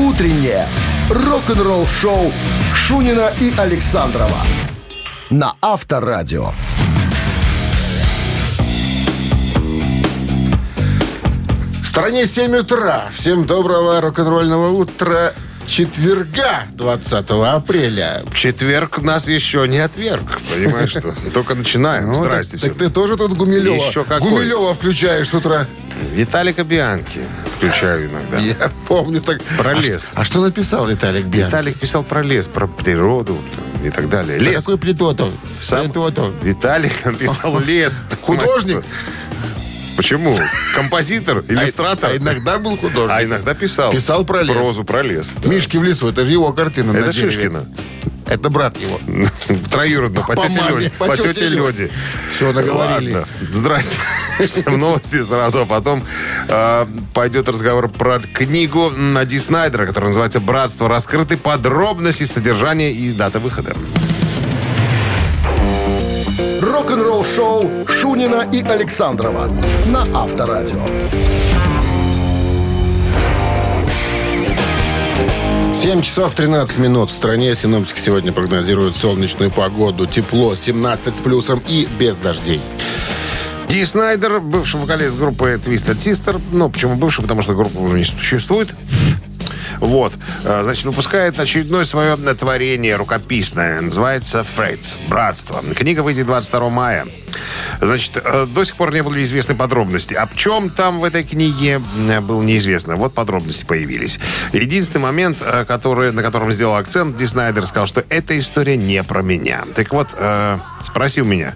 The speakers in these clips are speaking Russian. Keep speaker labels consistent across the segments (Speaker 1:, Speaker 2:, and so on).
Speaker 1: Утреннее рок-н-ролл-шоу Шунина и Александрова на Авторадио.
Speaker 2: В стране 7 утра. Всем доброго рок-н-ролльного утра четверга, 20 апреля.
Speaker 3: Четверг нас еще не отверг, понимаешь что? Только начинаем.
Speaker 2: Ну,
Speaker 3: Здрасте
Speaker 2: так,
Speaker 3: всем.
Speaker 2: так ты тоже тут Гумилева.
Speaker 3: Еще какой.
Speaker 2: Гумилева включаешь с утра.
Speaker 3: Виталика Бианки включаю иногда.
Speaker 2: Я помню так.
Speaker 3: Про
Speaker 2: А
Speaker 3: лес.
Speaker 2: А, что написал Виталик Биан?
Speaker 3: Виталик писал про лес, про природу и так далее. Лес.
Speaker 2: Какой плитоту?
Speaker 3: Сам-. Виталик написал лес.
Speaker 2: Художник?
Speaker 3: Почему? Композитор, иллюстратор.
Speaker 2: А иногда был художник.
Speaker 3: А иногда писал.
Speaker 2: Писал про лес.
Speaker 3: Прозу про лес. да.
Speaker 2: Мишки в лесу, это же его картина. на
Speaker 3: Это. Шишкина.
Speaker 2: Это брат его.
Speaker 3: Троюродно, по,
Speaker 2: По
Speaker 3: тете Лёде.
Speaker 2: по
Speaker 3: По,
Speaker 2: тете Лёде. Всё, наговорили.
Speaker 3: Ладно. Здрасте. Всем новости сразу, а потом э, пойдет разговор про книгу на Ди Снайдера, которая называется «Братство». Раскрыты подробности содержания и дата выхода.
Speaker 1: Рок-н-ролл-шоу Шунина и Александрова на Авторадио.
Speaker 2: 7 часов 13 минут. В стране синоптики сегодня прогнозируют солнечную погоду. Тепло 17 с плюсом и без дождей.
Speaker 3: Ди Снайдер, бывший вокалист группы Twisted Sister. Ну, почему бывший? Потому что группа уже не существует. Вот. Э, Значит, выпускает очередное свое творение рукописное. Называется «Фрейтс. Братство». Книга выйдет 22 мая. Значит, э, до сих пор не были известны подробности. О чем там в этой книге э, было неизвестно. Вот подробности появились. Единственный момент, который, на котором сделал акцент, Ди Снайдер сказал, что эта история не про меня. Так вот, э, спросил меня,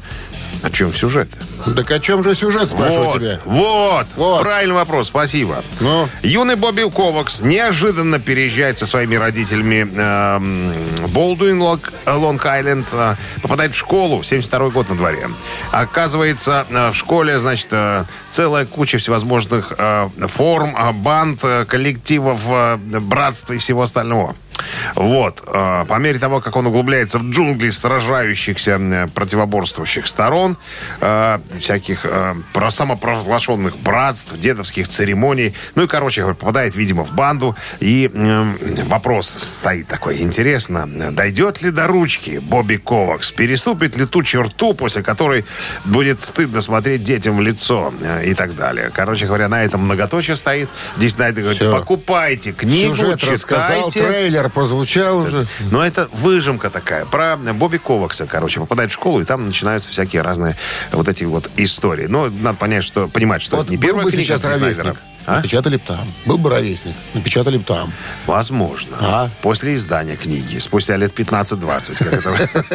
Speaker 3: о чем сюжет?
Speaker 2: Так о чем же сюжет, спрашиваю
Speaker 3: вот,
Speaker 2: тебя?
Speaker 3: Вот,
Speaker 2: Вот.
Speaker 3: правильный вопрос, спасибо.
Speaker 2: Ну?
Speaker 3: Юный Бобби Ковакс неожиданно переезжает со своими родителями эм, Болдуин, Лонг- Лонг-Айленд, э, попадает в школу, 72 год на дворе. Оказывается, э, в школе, значит, э, целая куча всевозможных э, форм, э, банд, э, коллективов, э, братств и всего остального. Вот. э, По мере того, как он углубляется в джунгли сражающихся противоборствующих сторон, э, всяких э, про- самопровозглашенных братств, дедовских церемоний, ну и, короче попадает, видимо, в банду. И вопрос стоит такой, интересно, дойдет ли до ручки Бобби Ковакс? Переступит ли ту черту, после которой будет стыдно смотреть детям в лицо и так далее? Короче говоря, на этом многоточие стоит. Здесь Найдер говорит,
Speaker 2: Всё.
Speaker 3: покупайте книгу,
Speaker 2: Сюжет рассказал,
Speaker 3: читайте.
Speaker 2: Трейлер прозвучал уже.
Speaker 3: Но это выжимка такая. Про Бобби Ковакса, короче, попадает в школу, и там начинаются всякие разные вот эти вот истории. Но надо понять, что, понимать, что
Speaker 2: Вот
Speaker 3: это не первая
Speaker 2: бы
Speaker 3: книга
Speaker 2: сейчас ровесник.
Speaker 3: А?
Speaker 2: Напечатали бы там. Был бы ровесник. Напечатали бы там.
Speaker 3: Возможно.
Speaker 2: А?
Speaker 3: После издания книги, спустя лет 15-20.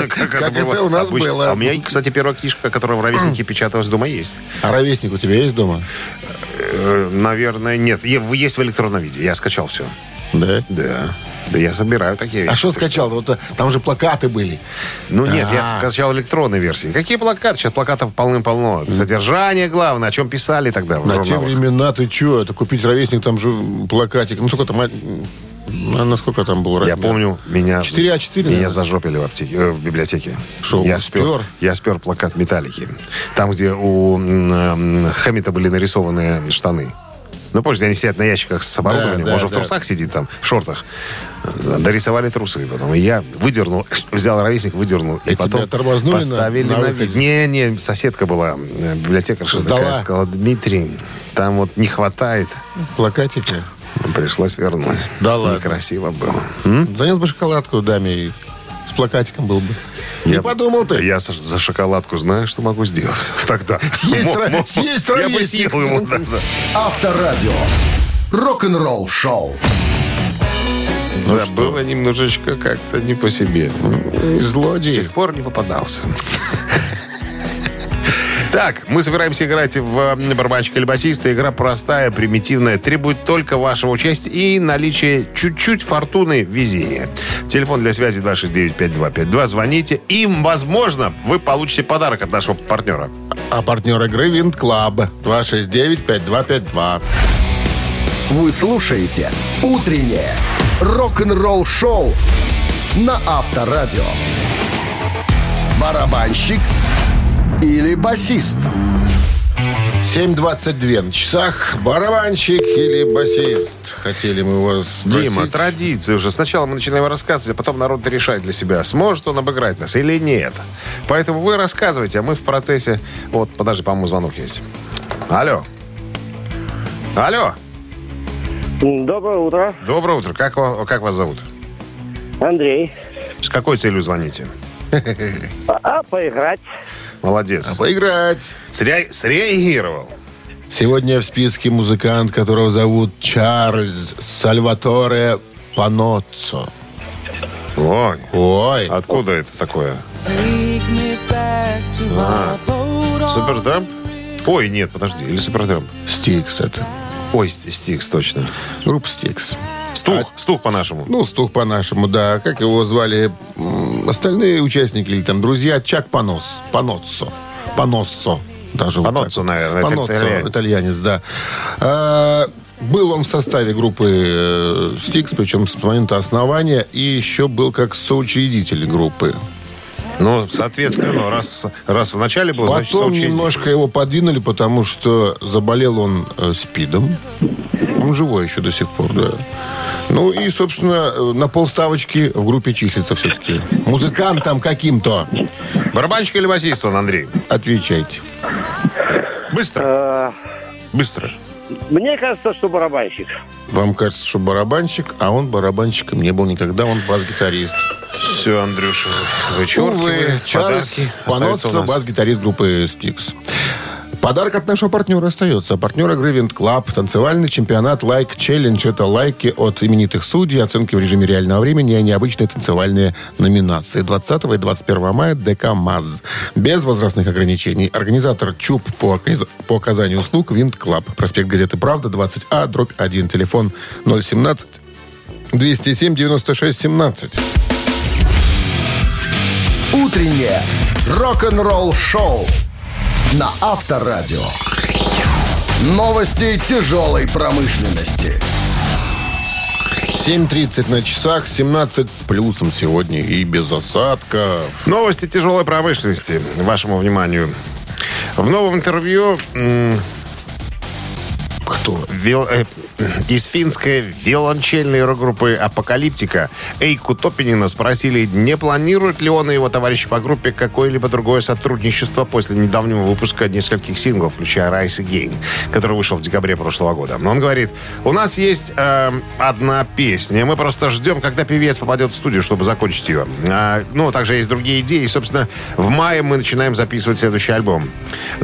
Speaker 3: Как это,
Speaker 2: у нас было.
Speaker 3: А у меня, кстати, первая книжка, которая в ровеснике печаталась дома, есть.
Speaker 2: А ровесник у тебя есть дома?
Speaker 3: Э, Наверное, нет. Есть в электронном виде. Я скачал все.
Speaker 2: Да.
Speaker 3: Да. Да я собираю такие вещи.
Speaker 2: А что скачал? Вот, э, там же плакаты были.
Speaker 3: Ну нет, я
Speaker 2: А.
Speaker 3: скачал электронной версии. Какие плакаты? Сейчас плакатов полным-полно. Содержание главное, о чем писали тогда в
Speaker 2: На те времена ты что? Это купить ровесник, там же плакатик. Ну, сколько там? а, на- Насколько там был
Speaker 3: Я
Speaker 2: размер?
Speaker 3: помню, меня,
Speaker 2: 4А4,
Speaker 3: меня
Speaker 2: наверное?
Speaker 3: зажопили в, аптеке, э, в библиотеке.
Speaker 2: Шо,
Speaker 3: я
Speaker 2: спер?
Speaker 3: спер, я спер плакат Металлики. Там, где у м, Хэммита были нарисованы штаны. Ну, где они сидят на ящиках с оборудованием?
Speaker 2: да,
Speaker 3: Он же в
Speaker 2: да.
Speaker 3: трусах сидит там, в шортах. Дорисовали трусы потом. И я выдернул, взял ровесник, выдернул. И,
Speaker 2: И
Speaker 3: потом поставили
Speaker 2: на
Speaker 3: на, вид. Не, не, соседка была, э, библиотекарша
Speaker 2: Сдала?
Speaker 3: такая, сказала, Дмитрий, там вот не хватает.
Speaker 2: Плакатики.
Speaker 3: Пришлось вернуть.
Speaker 2: Да ладно?
Speaker 3: Некрасиво было.
Speaker 2: Занес бы шоколадку даме и с плакатиком был бы. Не
Speaker 3: Я-
Speaker 2: подумал ты.
Speaker 3: Я за, за шоколадку знаю, что могу сделать тогда.
Speaker 2: Съесть съесть
Speaker 3: Я бы
Speaker 2: ровесник.
Speaker 3: съел ему, да, да.
Speaker 1: Авторадио. Рок-н-ролл шоу.
Speaker 3: Да, было немножечко как-то не по себе. С
Speaker 2: Злодей.
Speaker 3: тех пор не попадался. Так, мы собираемся играть в барабанщика или басиста. Игра простая, примитивная, требует только вашего участия и наличия чуть-чуть фортуны, везения. Телефон для связи 269-5252. Звоните, и, возможно, вы получите подарок от нашего партнера.
Speaker 2: А партнер игры Винт Клаб. 269-5252.
Speaker 1: Вы слушаете «Утреннее рок-н-ролл-шоу» на Авторадио. Барабанщик или басист?
Speaker 2: 7.22 на часах. Барабанщик или басист? Хотели мы вас спросить.
Speaker 3: Дима, традиция уже. Сначала мы начинаем рассказывать, а потом народ решает для себя, сможет он обыграть нас или нет. Поэтому вы рассказывайте, а мы в процессе... Вот, подожди, по-моему, звонок есть. Алло. Алло.
Speaker 4: Доброе утро,
Speaker 3: Доброе утро. Как, ва- как вас зовут?
Speaker 4: Андрей.
Speaker 3: С какой целью звоните?
Speaker 4: А, поиграть?
Speaker 3: Молодец.
Speaker 2: А поиграть.
Speaker 3: Сре- Среагировал.
Speaker 2: Сегодня в списке музыкант, которого зовут Чарльз Сальваторе Паноццо.
Speaker 3: Ой,
Speaker 2: Ой,
Speaker 3: откуда это такое? А, Супертрэмп? Ой, нет, подожди, или Супертрэмп?
Speaker 2: Стикс это.
Speaker 3: Ой, Ст- Стикс, точно.
Speaker 2: Группа Стикс.
Speaker 3: Стух, стух по-нашему.
Speaker 2: Ну, Стух по-нашему, да. Как его звали остальные участники или там друзья? Чак Панос. Паноццо. Паноссо. Даже
Speaker 3: Паноццо,
Speaker 2: вот.
Speaker 3: наверное,
Speaker 2: Паноццо,
Speaker 3: итальянец.
Speaker 2: итальянец, да. А, был он в составе группы э, Стикс, причем с момента основания, и еще был как соучредитель группы.
Speaker 3: Ну, соответственно, раз, раз в начале был, значит,
Speaker 2: Потом
Speaker 3: соучредитель.
Speaker 2: немножко его подвинули, потому что заболел он э, СПИДом. Он живой еще до сих пор, да. Ну и, собственно, э, на полставочки в группе числится все-таки. Музыкантом каким-то.
Speaker 3: Барабанщик или басист он, Андрей?
Speaker 2: Отвечайте.
Speaker 3: Быстро,
Speaker 4: Э,
Speaker 3: быстро.
Speaker 4: Мне кажется, что барабанщик.
Speaker 2: Вам кажется, что барабанщик, а он барабанщиком не был никогда, он бас-гитарист.
Speaker 3: Все, Андрюша, вычеркивай.
Speaker 2: Увы, Чарльз
Speaker 3: нас.
Speaker 2: бас-гитарист группы Стикс. Подарок от нашего партнера остается. Партнер игры Винт Клаб. Танцевальный чемпионат Like Challenge. Это лайки от именитых судей, оценки в режиме реального времени и необычные танцевальные номинации. 20 и 21 мая ДК МАЗ. Без возрастных ограничений. Организатор ЧУП по, по оказанию услуг Винт Клаб. Проспект газеты «Правда», 20А, дробь 1. Телефон 017 207 96 17.
Speaker 1: Утреннее рок-н-ролл-шоу на Авторадио. Новости тяжелой промышленности.
Speaker 2: 7.30 на часах, 17 с плюсом сегодня и без осадков.
Speaker 3: Новости тяжелой промышленности. Вашему вниманию. В новом интервью
Speaker 2: Кто?
Speaker 3: вил- э, из финской виолончельной рок-группы «Апокалиптика» Эйку Топинина спросили, не планирует ли он и его товарищи по группе какое-либо другое сотрудничество после недавнего выпуска нескольких синглов, включая «Rise Again», который вышел в декабре прошлого года. Но он говорит, у нас есть э, одна песня, мы просто ждем, когда певец попадет в студию, чтобы закончить ее. А, ну, также есть другие идеи. И, собственно, в мае мы начинаем записывать следующий альбом.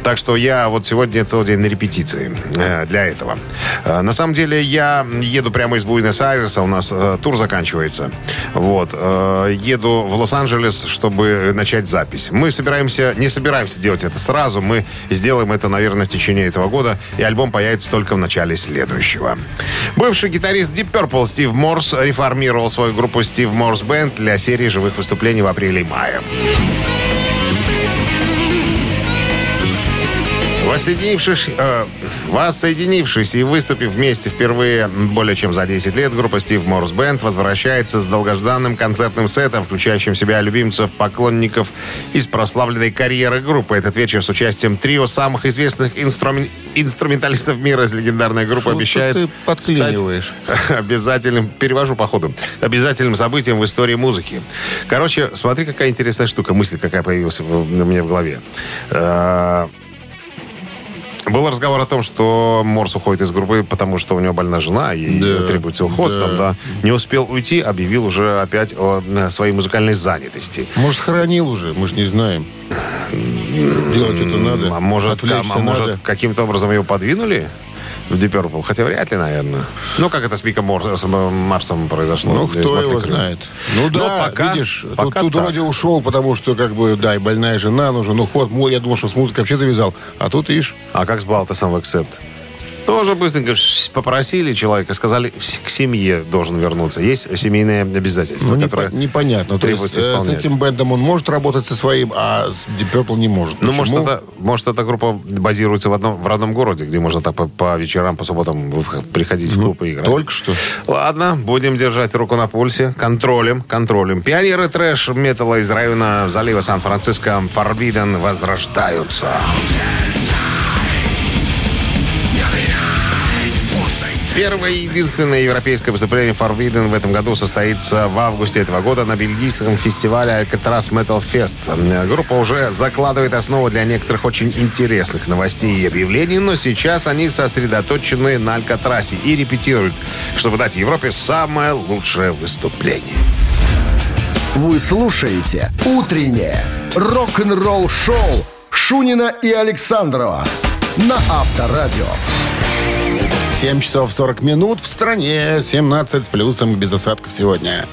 Speaker 3: Так что я вот сегодня целый день на репетиции э, для этого. Э, на самом деле я еду прямо из Буэнос-Айреса, у нас э, тур заканчивается. Вот. э, еду в Лос-Анджелес, чтобы начать запись. Мы собираемся, не собираемся делать это сразу, мы сделаем это, наверное, в течение этого года, и альбом появится только в начале следующего. Бывший гитарист Deep Purple Стив Морс реформировал свою группу Steve Morse Band для серии живых выступлений в апреле и мае. Воссоединившись, э, воссоединившись и выступив вместе впервые более чем за 10 лет, группа Steve Morse Band возвращается с долгожданным концертным сетом, включающим в себя любимцев, поклонников из прославленной карьеры группы. Этот вечер с участием трио самых известных инструмен- инструменталистов мира из легендарной группы
Speaker 2: Что-то
Speaker 3: обещает
Speaker 2: ты подклиниваешь.
Speaker 3: стать обязательным, перевожу по ходу, обязательным событием в истории музыки. Короче, смотри, какая интересная штука, мысль какая появилась у меня в голове. Был разговор о том, что Морс уходит из группы, потому что у него больна жена, и
Speaker 2: Да,
Speaker 3: требуется уход.
Speaker 2: да.
Speaker 3: Там, да. Не успел уйти, объявил уже опять о э, своей музыкальной занятости.
Speaker 2: Может, схоронил уже, мы же не знаем. Делать это надо.
Speaker 3: А может,
Speaker 2: Отвлечься
Speaker 3: а может каким-то образом его подвинули в Deep Purple? Хотя вряд ли, наверное. Ну, как это с Миком Мор- с Марсом произошло.
Speaker 2: Ну, кто его
Speaker 3: Крю.
Speaker 2: знает. Ну да,
Speaker 3: пока-
Speaker 2: видишь, тут,
Speaker 3: пока
Speaker 2: тут
Speaker 3: так.
Speaker 2: вроде ушел, потому что, как бы, да, и больная жена нужен. Ну, ход, я думал, что с музыкой вообще завязал. А тут, видишь,
Speaker 3: А как с Балтасом в Accept? Тоже быстренько попросили человека, сказали, с- к семье должен вернуться. Есть семейные обязательства,
Speaker 2: ну,
Speaker 3: которые...
Speaker 2: непо- непонятно. То есть,
Speaker 3: требуется
Speaker 2: э, с
Speaker 3: исполнять.
Speaker 2: этим бэндом он может работать со своим, а с Deep Purple не может.
Speaker 3: Ну, может это, может, эта группа базируется в, одном, в родном городе, где можно так по, по вечерам, по субботам приходить в клуб и играть.
Speaker 2: Ну, Только что.
Speaker 3: Ладно, будем держать руку на пульсе. Контролем, контролем. Пионеры трэш металла из района залива Сан-Франциско Forbidden возрождаются. Первое и единственное европейское выступление Forbidden в этом году состоится в августе этого года на бельгийском фестивале Alcatraz Metal Fest. Группа уже закладывает основу для некоторых очень интересных новостей и объявлений, но сейчас они сосредоточены на Алькатрасе и репетируют, чтобы дать Европе самое лучшее выступление.
Speaker 1: Вы слушаете «Утреннее рок-н-ролл-шоу» Шунина и Александрова на Авторадио.
Speaker 2: 7 часов 40 минут в стране, 17 с плюсом без осадков сегодня.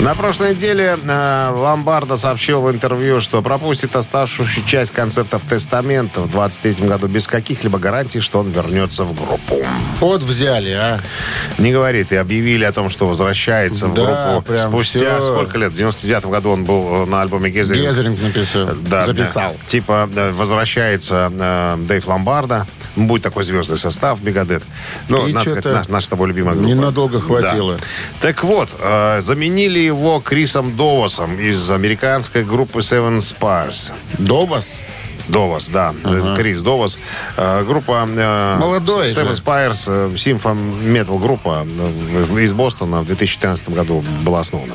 Speaker 3: На прошлой неделе э, Ломбардо сообщил в интервью, что пропустит оставшуюся часть концертов «Тестамента» в 23 году без каких-либо гарантий, что он вернется в группу.
Speaker 2: Вот взяли, а.
Speaker 3: Не говорит, и объявили о том, что возвращается в
Speaker 2: Да,
Speaker 3: группу.
Speaker 2: прям
Speaker 3: Спустя
Speaker 2: всё.
Speaker 3: сколько лет? В 99 году он был э, на альбоме «Гезеринг».
Speaker 2: Гезеринг написал,
Speaker 3: Да,
Speaker 2: записал.
Speaker 3: да. Типа э, возвращается э, Дэйв Ломбардо. Будет такой звездный состав Мегадет. Ну,
Speaker 2: И
Speaker 3: надо сказать, наш, наша с тобой любимая группа.
Speaker 2: ненадолго хватило.
Speaker 3: Да. Так вот, э, заменили его Крисом Довосом из американской группы Seven Spars.
Speaker 2: До вас?
Speaker 3: Довос, да. Крис Довос. Э, группа... э,
Speaker 2: Молодой
Speaker 3: Seven
Speaker 2: же.
Speaker 3: Spires, э, симфо-метал группа из Бостона в 2014 году была основана.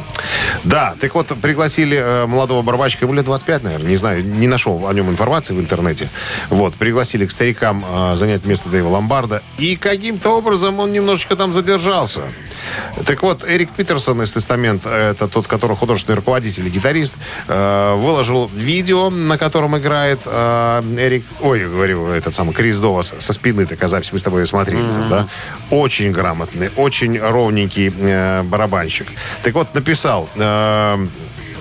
Speaker 3: Да, так вот, пригласили молодого барабанщика, ему лет 25, наверное, не знаю, не нашел о нем информации в интернете. Вот, пригласили к старикам занять место Дэйва Ломбарда, и каким-то образом он немножечко там задержался. Так вот, Эрик Питерсон из «Тестамент», это тот, который художественный руководитель и гитарист, э, выложил видео, на котором играет э, Эрик, ой, говорю, этот самый Крис Довас со спины такая запись, мы с тобой ее смотрели, там, да? Очень грамотный, очень ровненький э, барабанщик. Так вот, написал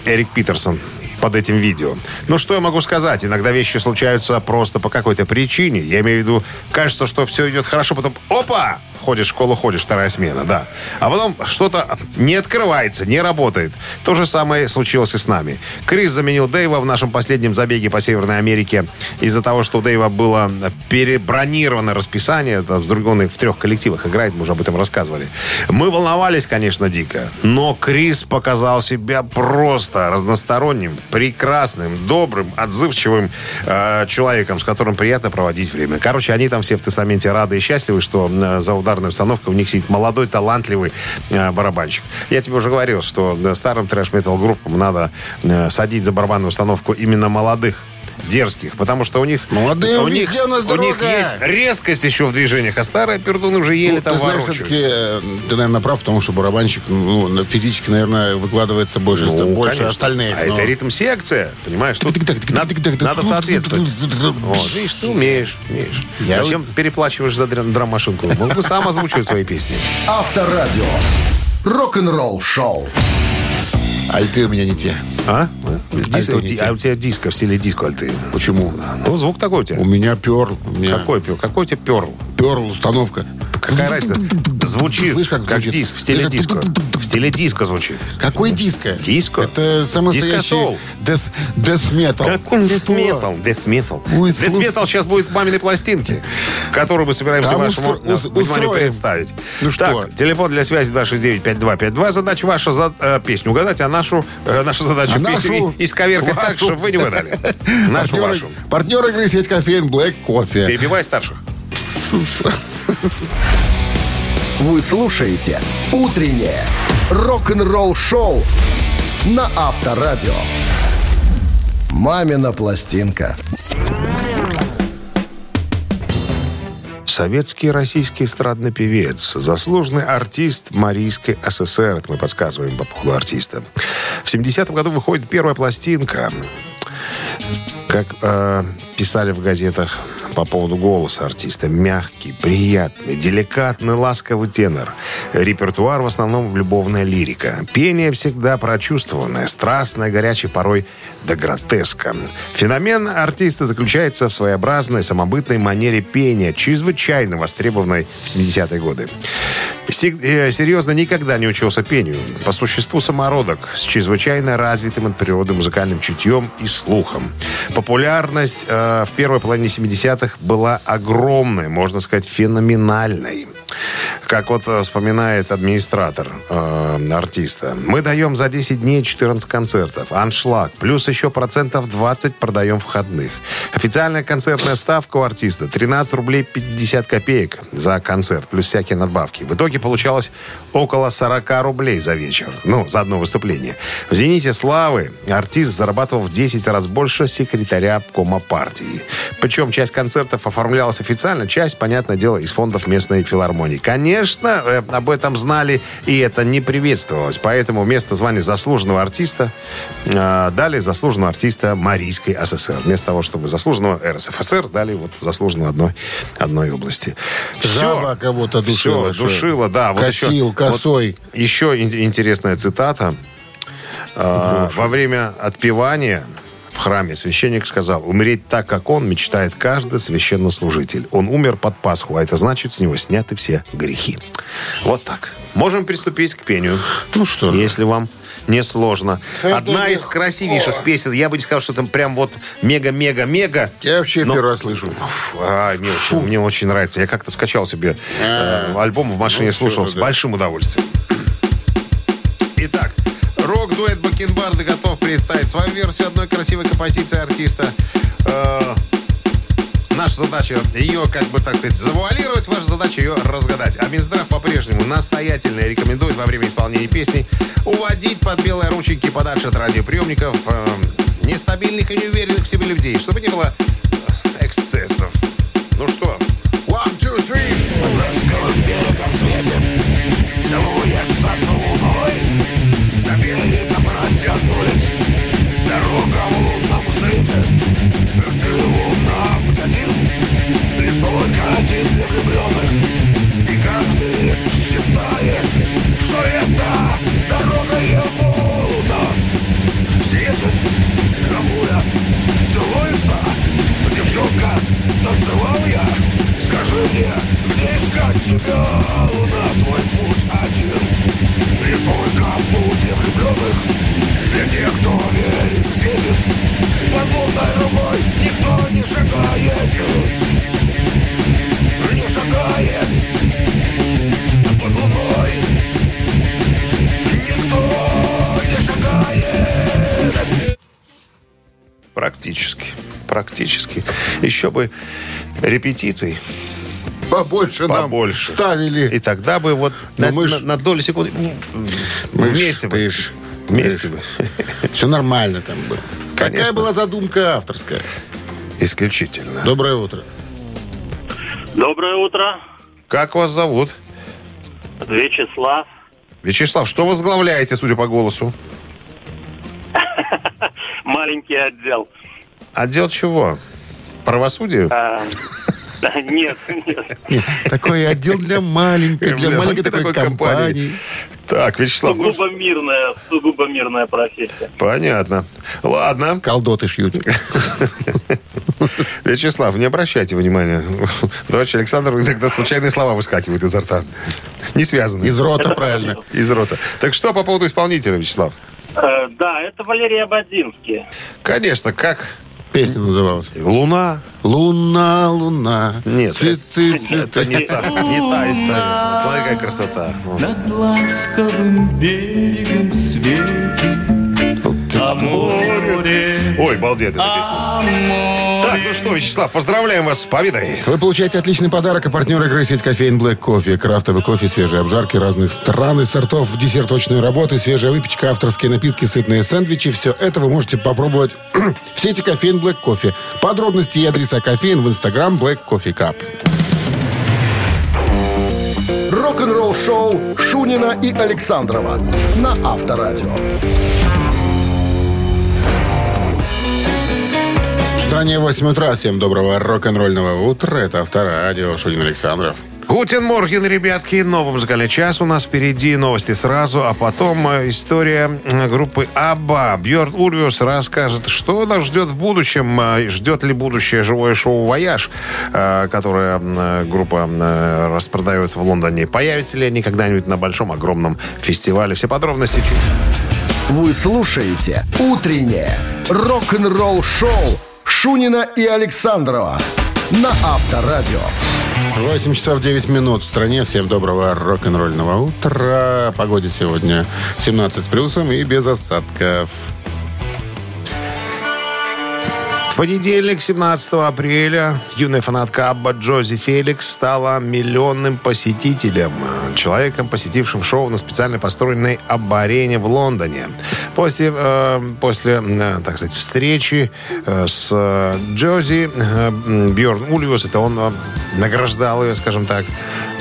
Speaker 3: Эрик Питерсон под этим видео. Ну, что я могу сказать? Иногда вещи случаются просто по какой-то причине. Я имею в виду, кажется, что все идет хорошо, потом опа! Ходишь в школу, ходишь, вторая смена, да. А потом что-то не открывается, не работает. То же самое случилось и с нами. Крис заменил Дэйва в нашем последнем забеге по Северной Америке из-за того, что у Дэйва было перебронировано расписание. Он в трех коллективах играет, мы уже об этом рассказывали. Мы волновались, конечно, дико. Но Крис показал себя просто разносторонним, прекрасным, добрым, отзывчивым э, человеком, с которым приятно проводить время. Короче, они там все в тестаменте рады и счастливы, что э, за ударной установкой у них сидит молодой, талантливый э, барабанщик. Я тебе уже говорил, что э, старым трэш-метал группам надо э, садить за барабанную установку именно молодых дерзких, потому что у них
Speaker 2: Молодые
Speaker 3: у них,
Speaker 2: у нас
Speaker 3: у них есть резкость еще в движениях, а старые пердуны уже еле
Speaker 2: Ну,
Speaker 3: там
Speaker 2: ты знаешь, все-таки, э, ты, наверное, прав, потому что барабанщик ну, физически, наверное, выкладывается больше,
Speaker 3: Ну,
Speaker 2: больше
Speaker 3: конечно.
Speaker 2: остальных.
Speaker 3: А
Speaker 2: но-
Speaker 3: это ритм-секция, понимаешь? Тут надо, надо соответствовать. Вот, видишь, ты умеешь, умеешь.
Speaker 2: Я
Speaker 3: Зачем переплачиваешь за драм- драм-машинку? Мог бы сам озвучивать свои песни.
Speaker 1: Авторадио. Рок-н-ролл шоу.
Speaker 2: Альты у меня не те.
Speaker 3: А? Дис-
Speaker 2: Альты не
Speaker 3: ди-
Speaker 2: те.
Speaker 3: а у тебя диско в стиле диско, аль ты?
Speaker 2: Почему?
Speaker 3: Ну, звук такой у тебя.
Speaker 2: У меня перл. У меня
Speaker 3: Какой пер? Какой у тебя перл?
Speaker 2: перл установка.
Speaker 3: Какая разница? Звучит,
Speaker 2: Слышь, как
Speaker 3: как
Speaker 2: звучит?
Speaker 3: диск, в стиле диско. В стиле диско звучит.
Speaker 2: Какой диско?
Speaker 3: Диско?
Speaker 2: Это самый настоящий death, death metal.
Speaker 3: Какой death metal? Death metal.
Speaker 2: Ой,
Speaker 3: Death metal сейчас будет в маминой пластинке, которую мы собираемся
Speaker 2: Там
Speaker 3: вашему вниманию представить.
Speaker 2: Ну что?
Speaker 3: Так, телефон для связи 269-5252. Задача ваша за, э, песню угадать, а нашу, э, наша задача
Speaker 2: А
Speaker 3: песню
Speaker 2: нашу-
Speaker 3: исковеркать так, чтобы вы не угадали. Нашу
Speaker 2: Партнер,
Speaker 3: вашу.
Speaker 2: партнер игры сеть кофеин Black Кофе.
Speaker 3: Перебивай старших.
Speaker 1: Вы слушаете «Утреннее рок-н-ролл шоу» на Авторадио. «Мамина пластинка».
Speaker 3: Советский российский эстрадный певец, заслуженный артист Марийской ССР. Это мы подсказываем по пухлу артиста. В 70-м году выходит первая пластинка. Как э, писали в газетах по поводу голоса артиста. Мягкий, приятный, деликатный, ласковый тенор. Репертуар в основном любовная лирика. Пение всегда прочувствованное, страстное, горячее, порой до гротеска. Феномен артиста заключается в своеобразной самобытной манере пения, чрезвычайно востребованной в 70-е годы. Э, серьезно никогда не учился пению. По существу самородок с чрезвычайно развитым от природы музыкальным чутьем и слухом. Популярность э, в первой половине 70-х была огромной, можно сказать, феноменальной. Как вот э, вспоминает администратор э, артиста. Мы даем за 10 дней 14 концертов. Аншлаг. Плюс еще процентов 20 продаем входных. Официальная концертная ставка у артиста 13 рублей 50 копеек за концерт. Плюс всякие надбавки. В итоге получалось около 40 рублей за вечер. Ну, за одно выступление. В «Зените славы» артист зарабатывал в 10 раз больше секретаря обкома партии. Причем часть концертов оформлялась официально, часть, понятное дело, из фондов местной филармонии. Конечно, э, об этом знали, и это не приветствовалось. Поэтому вместо звания заслуженного артиста э, дали заслуженного артиста Марийской ССР. Вместо того, чтобы заслуженного РСФСР, дали вот заслуженного одной, одной области.
Speaker 2: Жаба кого-то душила,
Speaker 3: Все, душила, да. Вот
Speaker 2: Косил,
Speaker 3: еще,
Speaker 2: косой.
Speaker 3: вот еще ин- интересная цитата. А, во время отпевания в храме священник сказал, умереть так, как он, мечтает каждый священнослужитель. Он умер под Пасху, а это значит, с него сняты все грехи. Вот так. Можем приступить к пению.
Speaker 2: Ну что ж.
Speaker 3: Если вам не сложно.
Speaker 2: Это
Speaker 3: Одна из красивейших песен. Я бы не сказал, что там прям вот мега-мега-мега.
Speaker 2: Я вообще
Speaker 3: Но-
Speaker 2: первый раз слышу.
Speaker 3: А, мне, очень, мне очень нравится. Я как-то скачал себе э, альбом в машине,
Speaker 2: ну,
Speaker 3: слушал
Speaker 2: всё,
Speaker 3: с
Speaker 2: да.
Speaker 3: большим удовольствием. Итак, рок-дуэт Бакенбарды готов представить свою версию одной красивой композиции артиста. Э, Наша задача ее, как бы так сказать, завуалировать, ваша задача ее разгадать. А Минздрав по-прежнему настоятельно рекомендует во время исполнения песни уводить под белые рученьки подальше от радиоприемников э, нестабильных и неуверенных в себе людей, чтобы не было э, эксцессов. Ну что, one, two, three.
Speaker 5: ласковым берегом светит, целуется с луной. До протянулись, дорога
Speaker 3: репетиций
Speaker 2: Побольше нам
Speaker 3: побольше.
Speaker 2: ставили.
Speaker 3: И тогда бы вот
Speaker 2: Но
Speaker 3: на,
Speaker 2: мы ж-
Speaker 3: на- на долю секунды
Speaker 2: Мы ж-
Speaker 3: вместе бы.
Speaker 2: ты ж-
Speaker 3: Вместе бы.
Speaker 2: Все нормально там было. Какая
Speaker 3: Конечно.
Speaker 2: была задумка авторская?
Speaker 3: Исключительно.
Speaker 2: Доброе утро.
Speaker 6: Доброе утро.
Speaker 3: Как вас зовут?
Speaker 6: Вячеслав.
Speaker 3: Вячеслав, что возглавляете, судя по голосу?
Speaker 6: Маленький отдел.
Speaker 3: Отдел чего? Правосудие?
Speaker 6: Да, нет, нет.
Speaker 2: Такой отдел для маленькой, для маленькой
Speaker 3: такой компании. Так, Вячеслав, ну,
Speaker 6: Сугубо мирная, сугубо мирная профессия.
Speaker 3: понятно. Ладно.
Speaker 2: Колдоты шьют.
Speaker 3: Вячеслав, не обращайте внимания. Товарищ Александр иногда случайные слова выскакивают изо рта. Не связаны.
Speaker 2: Из рота, правильно.
Speaker 3: Из рота. Так что по поводу исполнителя, Вячеслав?
Speaker 6: Э, да, это Валерий Абадзинский.
Speaker 3: Конечно, как
Speaker 2: Песня называлась.
Speaker 3: Луна.
Speaker 2: Луна, луна.
Speaker 3: Нет,
Speaker 2: Цветы,
Speaker 3: Это
Speaker 2: цветы.
Speaker 3: не та, не та история. Смотри, какая красота.
Speaker 7: Над ласковым берегом светит Море,
Speaker 3: Ой, балдеет эта песня. Так, ну что, Вячеслав, поздравляем вас с победой.
Speaker 2: Вы получаете отличный подарок, а партнер игры сеть кофеин Black Кофе. Крафтовый кофе, свежие обжарки разных стран и сортов, десерточные работы, свежая выпечка, авторские напитки, сытные сэндвичи. Все это вы можете попробовать в сети кофеен Black Coffee. Подробности и адреса кофеен в Instagram Black Coffee Cup.
Speaker 1: Рок-н-ролл шоу Шунина и Александрова на Авторадио.
Speaker 2: Стране 8 утра. Всем доброго рок-н-ролльного утра. Это Авторадио. Шунин Александров.
Speaker 3: Guten Morgen, ребятки. Новый музыкальный час у нас впереди. Новости сразу, а потом э, история э, группы ABBA. Бьорн Ульвиус расскажет, что нас ждет в будущем. э, Ждет ли будущее живое шоу «Voyage», которое группа распродает в Лондоне. Появятся ли они когда-нибудь на большом, огромном фестивале? Все подробности чуть
Speaker 1: Вы слушаете «Утреннее рок-н-ролл шоу» Шунина и Александрова на Авторадио.
Speaker 2: 8 часов 9 минут в стране. Всем доброго рок-н-ролльного утра. Погода сегодня 17 с плюсом и без осадков.
Speaker 3: В понедельник, 17 апреля, юная фанатка Абба Джози Феликс стала миллионным посетителем. Человеком, посетившим шоу на специально построенной Абба-арене в Лондоне. После, э, после э, так сказать, встречи э, с э, Джози, э, Бьорн Ульвус, это он э, награждал ее, скажем так,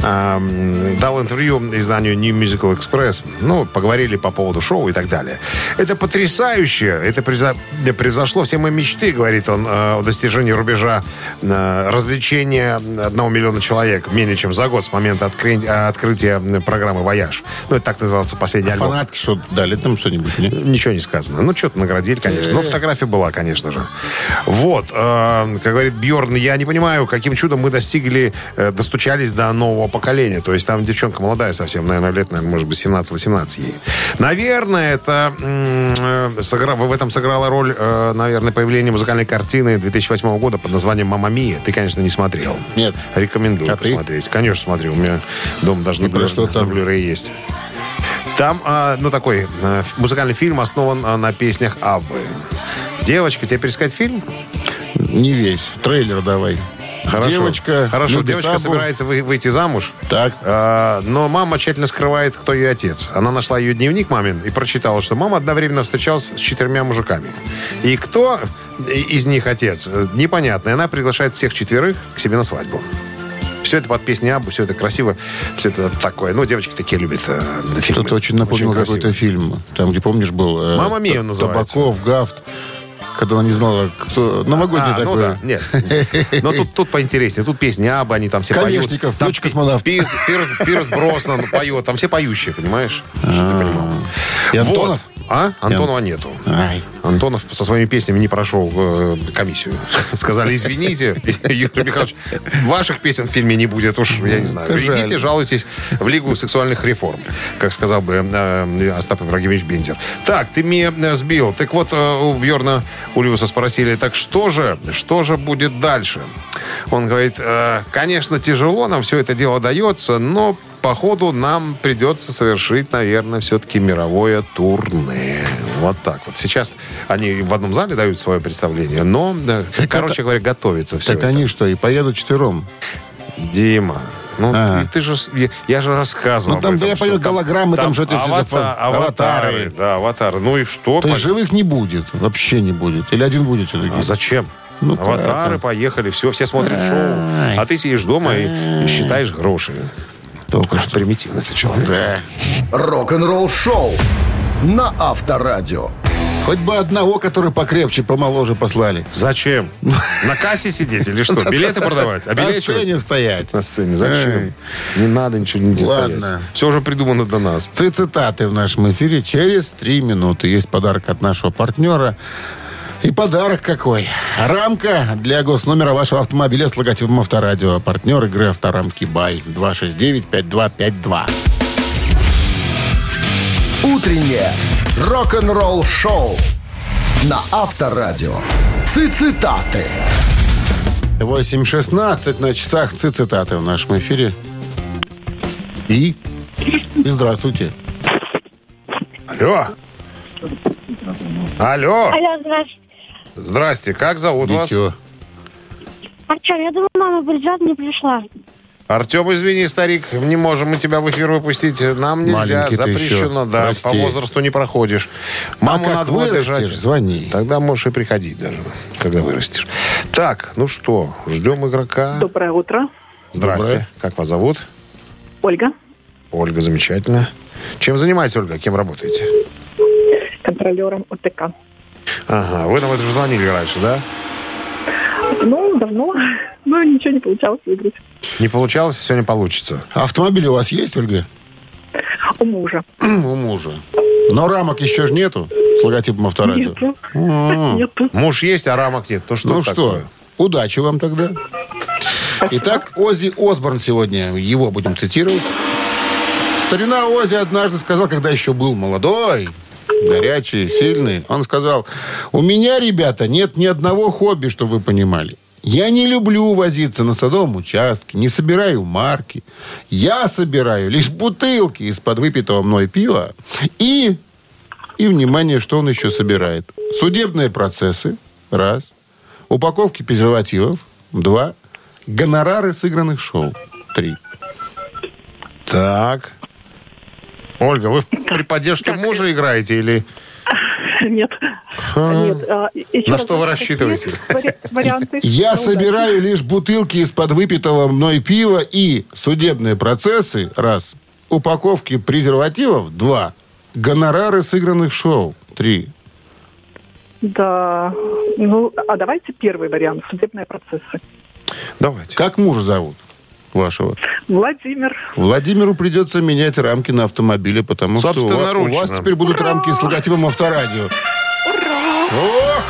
Speaker 3: дал интервью изданию New Musical Express. Ну, поговорили по поводу шоу и так далее. Это потрясающе. Это превзо- превзошло все мои мечты, говорит он, э, о достижении рубежа э, развлечения одного миллиона человек менее чем за год с момента откры- э, открытия программы «Voyage». Ну, это так назывался последний альбом.
Speaker 2: Фанатки что дали там что-нибудь, не?
Speaker 3: Ничего не сказано. Ну, что-то наградили, конечно. Но фотография была, конечно же. Вот. э, как говорит Бьорн, я не понимаю, каким чудом мы достигли, э, достучались до нового поколения. То есть там девчонка молодая совсем, наверное, лет, наверное, может быть, 17-18 ей. Наверное, это э, сыгра- в этом сыграла роль, э, наверное, появление музыкальной картины 2008 года под названием «Мама Мия». Ты, конечно, не смотрел.
Speaker 2: Нет.
Speaker 3: Рекомендую
Speaker 2: А ты?
Speaker 3: посмотреть. Конечно, смотрю. У меня дома даже на, блю-
Speaker 2: что
Speaker 3: на Blu-ray есть. Там, а, ну, такой музыкальный фильм основан на песнях Аббы. Девочка, тебе пересказать фильм?
Speaker 2: Не весь. Трейлер давай.
Speaker 3: Хорошо.
Speaker 2: Девочка.
Speaker 3: Хорошо,
Speaker 2: любит
Speaker 3: девочка
Speaker 2: Аббу.
Speaker 3: собирается вы- выйти замуж.
Speaker 2: Так.
Speaker 3: А, но мама тщательно скрывает, кто ее отец. Она нашла ее дневник мамин и прочитала, что мама одновременно встречалась с четырьмя мужиками. И кто из них отец, э, непонятно. И она приглашает всех четверых к себе на свадьбу. Все это под песни Абу, все это красиво, все это такое. Ну, девочки такие любят э, фильмы.
Speaker 2: Что-то очень напомнил какой-то фильм. Там, где, помнишь, был... э,
Speaker 3: «Мамма Мия» называется.
Speaker 2: Табаков, Гафт. Когда она не знала, кто... Новогодний
Speaker 3: А, ну
Speaker 2: такой.
Speaker 3: да, нет. Но тут, тут поинтереснее. Тут песни Аба, они там все
Speaker 2: Колешников,
Speaker 3: поют. Там
Speaker 2: дочь космонавта.
Speaker 3: Пирс, Пирс, Пирс Броснан поет. Там все поющие, понимаешь? Чтобы ты понимал.
Speaker 2: И Антонов?
Speaker 3: Вот. А? Антонова нету.
Speaker 2: Ай.
Speaker 3: Антонов со своими песнями не прошел э, комиссию. Сказали, извините, Юрий Михайлович, ваших песен в фильме не будет уж, я не знаю. Идите, жалуйтесь в Лигу сексуальных реформ, как сказал бы э, Остап Ибрагимович Бендер. Так, ты меня э, сбил. Так вот, э, у Бьорна Ульвуса спросили, так что же, что же будет дальше? Он говорит, «Э, конечно, тяжело нам все это дело дается, но походу нам придется совершить, наверное, все-таки мировое турне. Вот так вот. Сейчас они в одном зале дают свое представление, но, да, короче говоря, готовится все
Speaker 2: Так они что, и поедут четвером?
Speaker 3: Дима, ну
Speaker 2: А.
Speaker 3: ты, ты же, я, я же рассказывал.
Speaker 2: Ну, там,
Speaker 3: этом,
Speaker 2: я понял, голограммы, там что-то все
Speaker 3: авата-
Speaker 2: это,
Speaker 3: аватары.
Speaker 2: аватары.
Speaker 3: Да, аватары. Ну и что?
Speaker 2: То есть живых не будет. Вообще не будет. Или один будет все-таки.
Speaker 3: А зачем?
Speaker 2: Ну,
Speaker 3: Аватары поехали, все, все смотрят шоу, а ты сидишь дома и, и считаешь гроши.
Speaker 2: Что.
Speaker 3: Примитивный ты человек.
Speaker 1: Рок-н-ролл шоу на Авторадио.
Speaker 2: Хоть бы одного, который покрепче, помоложе послали.
Speaker 3: Зачем? На кассе сидеть или что? Билеты продавать?
Speaker 2: На
Speaker 3: Обилечивать?
Speaker 2: сцене стоять.
Speaker 3: На сцене. Зачем? Не надо ничего не
Speaker 2: Ладно.
Speaker 3: стоять. Все уже придумано для нас.
Speaker 2: Ци- Цитаты в нашем эфире через три минуты. Есть подарок от нашего партнера. И подарок какой? Рамка для госномера вашего автомобиля с логотипом Авторадио. Партнер игры Авторамки Бай. 269-5252.
Speaker 1: Утреннее рок-н-ролл шоу на Авторадио. Цитаты.
Speaker 2: 8.16 на часах Ци- цитаты в нашем эфире. И? И здравствуйте.
Speaker 3: Алло. Алло.
Speaker 8: Алло, здравствуйте.
Speaker 3: Здрасте. Как зовут вас?
Speaker 2: Дитё.
Speaker 8: Артем, я думаю, мама придет, не пришла.
Speaker 3: Артем, извини, старик, не можем мы тебя в эфир выпустить. Нам нельзя,
Speaker 2: Маленький ты
Speaker 3: запрещено,
Speaker 2: еще.
Speaker 3: да.
Speaker 2: Прости.
Speaker 3: По возрасту не проходишь. Маму
Speaker 2: А
Speaker 3: надо было
Speaker 2: вырастешь,
Speaker 3: держать.
Speaker 2: звони.
Speaker 3: Тогда можешь и приходить даже, когда вырастешь. Так, ну что, ждем игрока.
Speaker 9: Доброе утро.
Speaker 3: Здрасте.
Speaker 2: Доброе.
Speaker 3: Как вас зовут?
Speaker 9: Ольга,
Speaker 3: Ольга, замечательно. Чем занимаетесь, Ольга? Кем работаете?
Speaker 9: контролером ОТК.
Speaker 3: Ага, вы нам это уже звонили раньше, да?
Speaker 9: Ну, давно, но ничего не получалось выиграть.
Speaker 3: Не получалось, сегодня получится.
Speaker 2: Автомобиль у вас есть, Ольга?
Speaker 9: У мужа.
Speaker 2: У мужа. Но рамок еще же нету с логотипом Авторадио.
Speaker 9: Нету.
Speaker 2: М.
Speaker 9: Нету.
Speaker 3: Муж есть, а рамок нет. Ну что
Speaker 2: Ну
Speaker 3: такое?
Speaker 2: что, удачи вам тогда. Итак, Оззи Осборн сегодня, его будем цитировать. Старина Оззи однажды сказал, когда еще был молодой, горячий, сильный, он сказал, у меня, ребята, нет ни одного хобби, чтобы вы понимали. Я не люблю возиться на садовом участке, не собираю марки. Я собираю лишь бутылки из-под выпитого мной пива. И, и, внимание, что он еще собирает. Судебные процессы, раз. Упаковки презервативов, два. Гонорары сыгранных шоу, три.
Speaker 3: Так. Ольга, вы в- при поддержке мужа играете или...
Speaker 9: Нет. Нет. а,
Speaker 3: На что вы рассчитываете?
Speaker 2: Я собираю лишь бутылки из-под выпитого мной пива и судебные процессы, раз. Упаковки презервативов, два. Гонорары сыгранных шоу, три.
Speaker 9: Да. Ну, а давайте первый вариант. Судебные процессы.
Speaker 3: Давайте.
Speaker 2: Как мужа зовут вашего?
Speaker 9: Владимир.
Speaker 2: Владимиру придется менять рамки на автомобиле, потому что у ва- у вас теперь будут рамки с логотипом авторадио. Ох,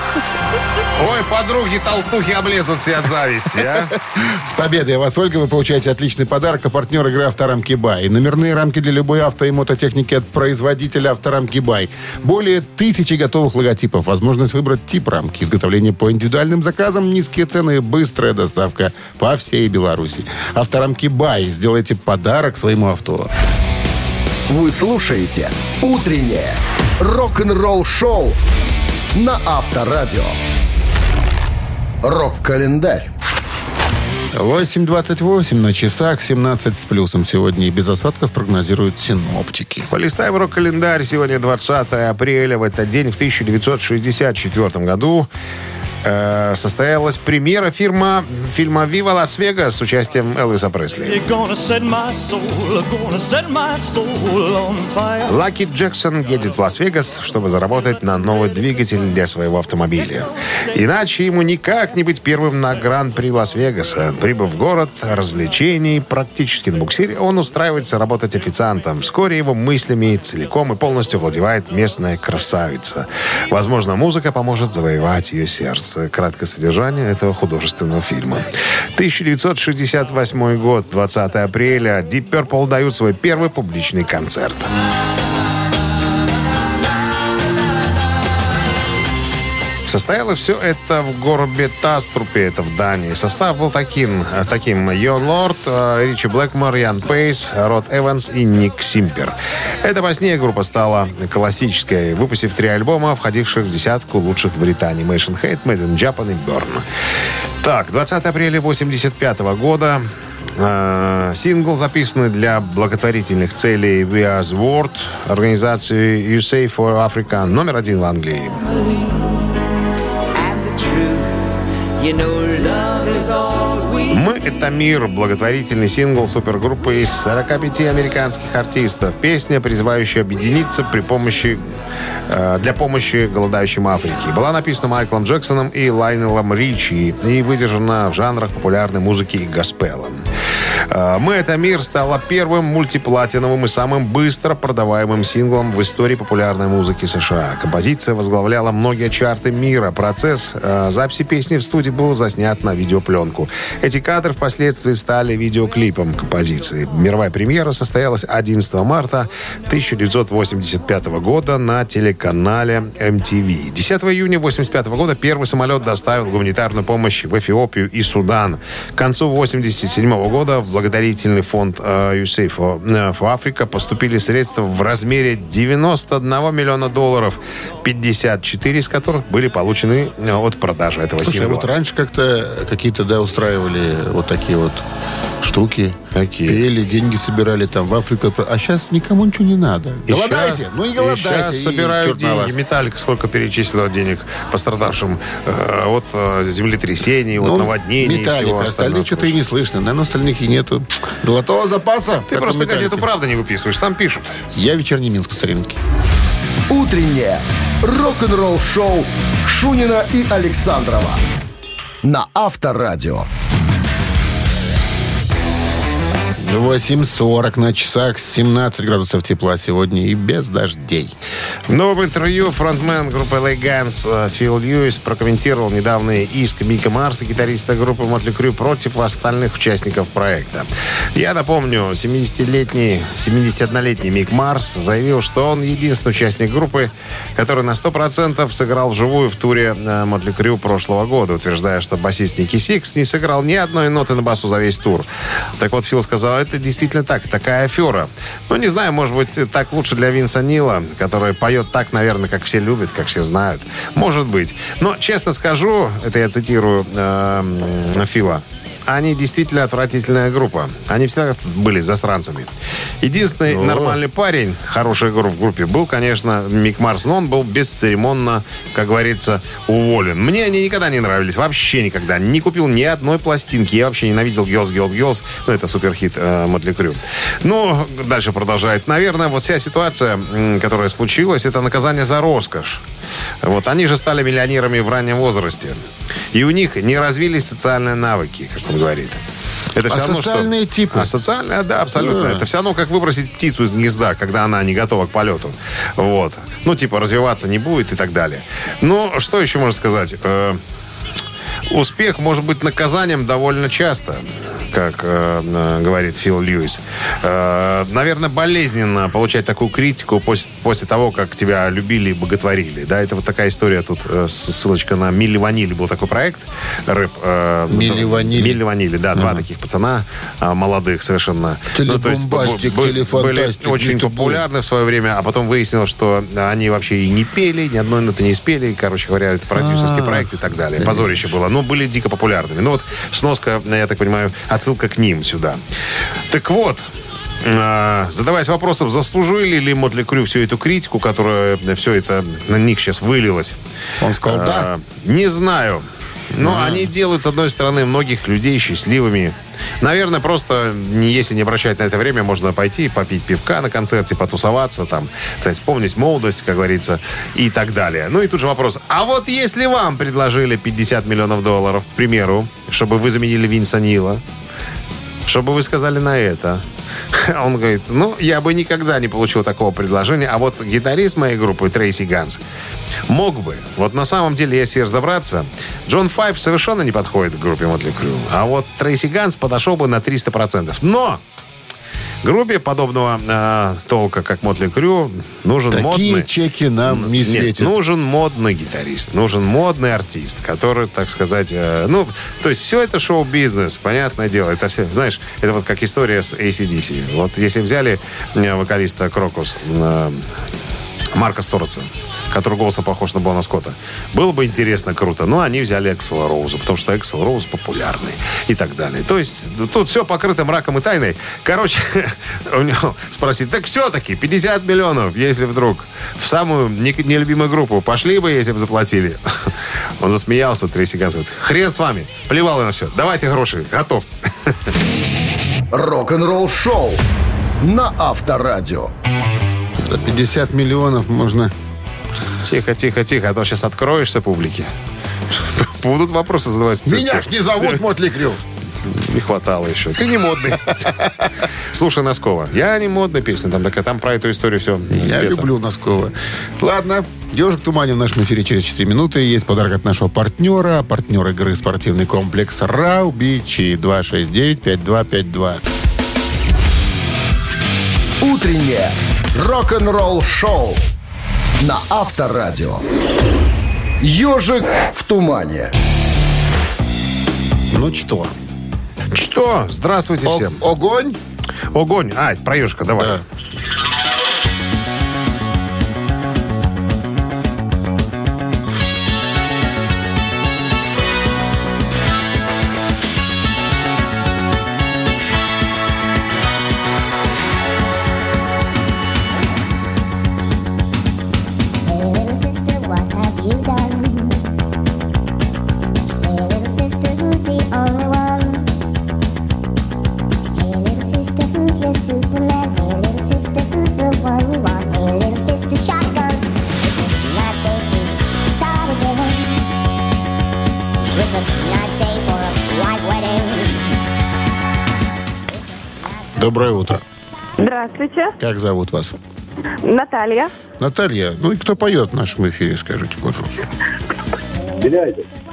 Speaker 3: Ой, подруги толстухи облезут все от зависти, а?
Speaker 2: С победой вас, Ольга, вы получаете отличный подарок. А партнер игры «Авторамки Бай». Номерные рамки для любой авто и мототехники от производителя «Авторамки Бай». Более тысячи готовых логотипов. Возможность выбрать тип рамки. Изготовление по индивидуальным заказам, низкие цены быстрая доставка по всей Беларуси. «Авторамки Бай». Сделайте подарок своему авто.
Speaker 1: Вы слушаете «Утреннее рок-н-ролл-шоу» на Авторадио. Рок-календарь.
Speaker 2: 8.28 на часах, 17 с плюсом. Сегодня и без осадков прогнозируют синоптики.
Speaker 3: Полистаем рок-календарь. Сегодня 20 апреля. В этот день, в 1964 году, э, состоялась премьера фирма, фильма «Вива Лас-Вегас» с участием Элвиса Пресли. Лаки Джексон едет в Лас-Вегас, чтобы заработать на новый двигатель для своего автомобиля. Иначе ему никак не быть первым на Гран-при Лас-Вегаса. Прибыв в город развлечений, практически на буксире, он устраивается работать официантом. Вскоре его мыслями целиком и полностью завладевает местная красавица. Возможно, музыка поможет завоевать ее сердце. Краткое содержание этого художественного фильма. 1968 год, 20 апреля. Deep Purple дают свой первый публичный концерт. Состоялось все это в городе Таструпе, это в Дании. Состав был таким, э, таким Йон Лорд, э, Ричи Блэкмор, Ян Пейс, Род Эванс и Ник Симпер. Это позднее группа стала классической, выпустив три альбома, входивших в десятку лучших в Британии. Machine Hate, Made Japan и Burn. Так, 20 апреля 85 года Э, Сингл, записанный для благотворительных целей We Are the World, организации USA for Africa, номер один в Англии. Мы — это мир, благотворительный сингл супергруппы из 45 американских артистов. Песня, призывающая объединиться при помощи, э, для помощи голодающим Африке. Была написана Майклом Джексоном и Лайнелом Ричи и выдержана в жанрах популярной музыки и госпела. Э, «Мы — это мир» стала первым мультиплатиновым и самым быстро продаваемым синглом в истории популярной музыки США. Композиция возглавляла многие чарты мира. Процесс э, записи песни в студии был заснят на видеопленку. Эти кадры впоследствии стали видеоклипом композиции. Мировая премьера состоялась 11 марта 1985 года на телеканале MTV. 10 июня 1985 года первый самолет доставил гуманитарную помощь в Эфиопию и Судан. К концу 1987 года в благотворительный фонд э, USAID for, э, Africa поступили средства в размере 91 миллиона долларов, 54 из которых были получены э, от продажи этого
Speaker 2: Слушай, а
Speaker 3: сингла.
Speaker 2: вот раньше как-то какие-то, да, устраивали вот такие вот штуки.
Speaker 3: Какие?
Speaker 2: Пели, деньги собирали там в Африку. А сейчас никому ничего не надо.
Speaker 3: И
Speaker 2: голодайте,
Speaker 3: щас-
Speaker 2: ну и
Speaker 3: и
Speaker 2: голодайте. и
Speaker 3: собирают
Speaker 2: черт на вас.
Speaker 3: деньги. Металлик сколько перечислила денег пострадавшим э, от э, землетрясений, от
Speaker 2: Ну,
Speaker 3: наводнений и
Speaker 2: Металлика,
Speaker 3: всего
Speaker 2: остальных что-то и не слышно. Наверное, остальных и нету. Золотого запаса.
Speaker 3: Ты просто
Speaker 2: Металлики.
Speaker 3: газету «Правда» не выписываешь, там пишут.
Speaker 2: Я вечерний Минск по старинке.
Speaker 1: Утреннее рок-н-ролл-шоу Шунина и Александрова на Авторадио.
Speaker 2: 8.40 на часах, 17 градусов тепла сегодня и без дождей.
Speaker 3: В новом интервью фронтмен группы LA Guns э, Фил Льюис прокомментировал недавний иск Мика Марса, гитариста группы Мотли Крю, против остальных участников проекта. Я напомню, 70-летний, 71-летний Мик Марс заявил, что он единственный участник группы, который на 100% сыграл вживую в туре Mötley Crüe прошлого года, утверждая, что басист Ники Сикс не сыграл ни одной ноты на басу за весь тур. Так вот, Фил сказал, это действительно так, такая афера. Ну, не знаю, может быть, так лучше для Винса Нила, который поет так, наверное, как все любят, как все знают. Может быть. Но, честно скажу, это я цитирую э, Фила, они действительно отвратительная группа. Они всегда были засранцами. Единственный
Speaker 2: О.
Speaker 3: нормальный парень, хороший игру в группе, был, конечно, Мик Марс, но он был бесцеремонно, как говорится, уволен. Мне они никогда не нравились, вообще никогда. Не купил ни одной пластинки. Я вообще ненавидел Girls, Girls, Girls. Ну, это суперхит э, Мотли Крю. Ну, дальше продолжает. Наверное, вот вся ситуация, которая случилась, это наказание за роскошь. Вот, они же стали миллионерами в раннем возрасте. И у них не развились социальные навыки, как он говорит. Это
Speaker 2: А
Speaker 3: всё равно, что-
Speaker 2: социальные типы?
Speaker 3: А социальные, да, абсолютно.
Speaker 2: Да.
Speaker 3: Это все равно, как выбросить птицу из гнезда, когда она не готова к полету. Вот. Ну, типа, развиваться не будет и так далее. Ну, что еще можно сказать? Успех может быть наказанием довольно часто, как э, э, говорит Фил Льюис. Э, наверное, болезненно получать такую критику после, после того, как тебя любили и боготворили. Да, это вот такая история тут, э, ссылочка на Милли Ванили был такой проект, рэп. э,
Speaker 2: Милли
Speaker 3: да,
Speaker 2: Ванили.
Speaker 3: Милли Ванили, да, два таких пацана, а, молодых совершенно. Ну, то есть Были очень популярны в свое время, а потом выяснилось, что они вообще и не пели, ни одной ноты не спели. Короче говоря, это продюсерский
Speaker 2: А,
Speaker 3: проект и так далее. Позорище было. Но были дико популярными. Ну вот сноска, я так понимаю, отсылка к ним сюда. Так вот, а, задаваясь вопросом, заслужили ли Мотли Крю всю эту критику, которая все это на них сейчас вылилось?
Speaker 2: Он сказал, да.
Speaker 3: А, Не знаю. Но они делают, с одной стороны, многих людей счастливыми. Наверное, просто, если не обращать на это время, можно пойти попить пивка на концерте, потусоваться, там, есть вспомнить молодость, как говорится, и так далее. Ну и тут же вопрос. А вот если вам предложили 50 миллионов долларов, к примеру, чтобы вы заменили Винса Нила, что бы вы сказали на это? Он говорит, ну, я бы никогда не получил такого предложения, а вот гитарист моей группы Трейси Ганс мог бы. Вот на самом деле, если разобраться, Джон Файв совершенно не подходит к группе Мотли Крю, а вот Трейси Ганс подошел бы на 300%. Но группе подобного э, толка, как Мотли Крю, нужен
Speaker 2: Такие
Speaker 3: модный...
Speaker 2: чеки нам не
Speaker 3: Нет,
Speaker 2: светят.
Speaker 3: нужен модный гитарист, нужен модный артист, который, так сказать, э, ну, то есть все это шоу-бизнес, понятное дело. Это все, знаешь, это вот как история с ACDC. Вот если взяли э, вокалиста Крокус, э, Марка Стороца, который голосом похож на Бона Скотта. Было бы интересно, круто. Но они взяли Эксела Роуза, потому что Эксел Роуз популярный и так далее. То есть ну, тут все покрыто мраком и тайной. Короче, у него спросить, так все-таки 50 миллионов, если вдруг в самую не- нелюбимую группу пошли бы, если бы заплатили. Он засмеялся, Трейси Ганс говорит, хрен с вами, плевал я на все, давайте гроши, готов.
Speaker 1: Рок-н-ролл шоу на Авторадио.
Speaker 2: За 50 миллионов можно...
Speaker 3: Тихо, тихо, тихо, а то сейчас откроешься публике. Будут вопросы задавать.
Speaker 2: Меня ж не зовут Мотли Крю.
Speaker 3: Не хватало еще. Ты не модный. Слушай, Носкова, я не модная песня. Там, такая, там про эту историю все
Speaker 2: Я люблю Носкова. Ладно, «Ежик в тумане» в нашем эфире через 4 минуты. Есть подарок от нашего партнера. Партнер игры спортивный комплекс «Раубичи» 269-5252.
Speaker 1: Утреннее рок-н-ролл шоу на Авторадио. Ежик в тумане.
Speaker 2: Ну что?
Speaker 3: Что? Здравствуйте
Speaker 2: О-
Speaker 3: всем.
Speaker 2: огонь?
Speaker 3: Огонь. А, это про ежика, давай.
Speaker 2: Да.
Speaker 9: Здравствуйте.
Speaker 2: Как зовут вас?
Speaker 9: Наталья.
Speaker 2: Наталья. Ну и кто поет в нашем эфире, скажите, пожалуйста.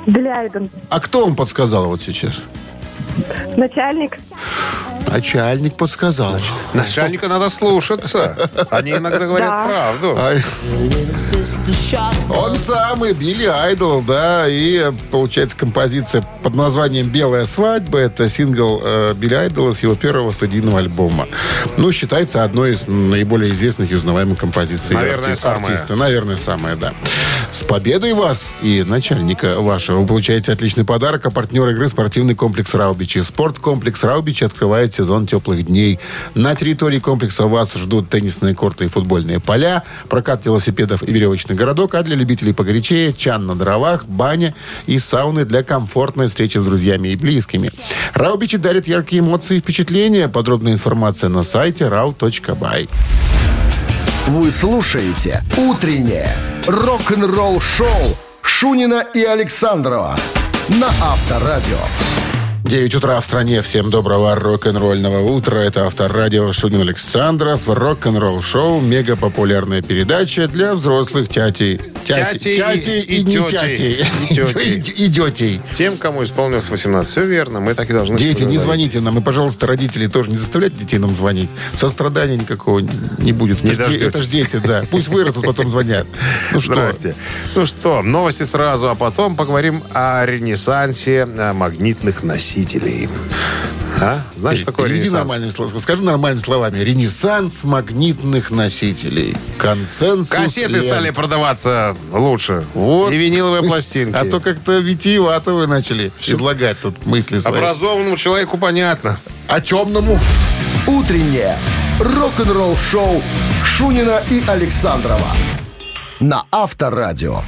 Speaker 9: Беляйден.
Speaker 2: А кто вам подсказал вот сейчас?
Speaker 9: Начальник.
Speaker 2: Начальник подсказал.
Speaker 3: Начальника надо слушаться. Они иногда говорят
Speaker 9: Да.
Speaker 3: правду.
Speaker 2: Ай. Он самый, Билли Айдол, да, и получается композиция под названием «Белая свадьба». Это сингл э, Билли Айдола с его первого студийного альбома. Ну, считается одной из наиболее известных и узнаваемых композиций
Speaker 3: Наверное,
Speaker 2: арти-
Speaker 3: самая.
Speaker 2: артиста. Наверное, самая, да. С победой вас и начальника вашего. Вы получаете отличный подарок, а партнер игры спортивный комплекс «Раубичи». Спорткомплекс «Раубичи» открывает сезон теплых дней. На территории комплекса вас ждут теннисные корты и футбольные поля, прокат велосипедов и веревочный городок, а для любителей погорячее – чан на дровах, баня и сауны для комфортной встречи с друзьями и близкими. «Раубичи» дарит яркие эмоции и впечатления. Подробная информация на сайте rau.by.
Speaker 1: Вы слушаете «Утреннее рок-н-ролл-шоу» Шунина и Александрова на Авторадио.
Speaker 2: 9 утра в стране. Всем доброго рок-н-ролльного утра. Это Авторадио Шунин Александров. Рок-н-ролл шоу. Мега популярная передача для взрослых тятей.
Speaker 3: Тяти
Speaker 2: тяти
Speaker 3: и-
Speaker 2: и,
Speaker 3: и
Speaker 2: не тяти.
Speaker 3: И. Тем, кому исполнилось 18, все верно. Мы так и должны
Speaker 2: Дети, не звоните нам. И, пожалуйста, родители тоже не заставляйте детей нам звонить. Сострадания никакого не будет.
Speaker 3: Не
Speaker 2: это, это ж дети, да. Пусть вырастут, потом звонят. Ну что?
Speaker 3: Здрасте. Ну что, новости сразу, а потом поговорим о ренессансе э, магнитных носителей. А? Знаешь, что такое ренессанс?
Speaker 2: нормальными словами. Скажи нормальными словами. Ренессанс магнитных носителей. Консенсус
Speaker 3: Кассеты
Speaker 2: лент.
Speaker 3: стали продаваться лучше.
Speaker 2: Вот.
Speaker 3: И виниловые пластинки.
Speaker 2: А то как-то витиевато вы начали излагать тут мысли свои.
Speaker 3: Образованному человеку понятно.
Speaker 2: А темному?
Speaker 1: Утреннее рок-н-ролл-шоу Шунина и Александрова на Авторадио.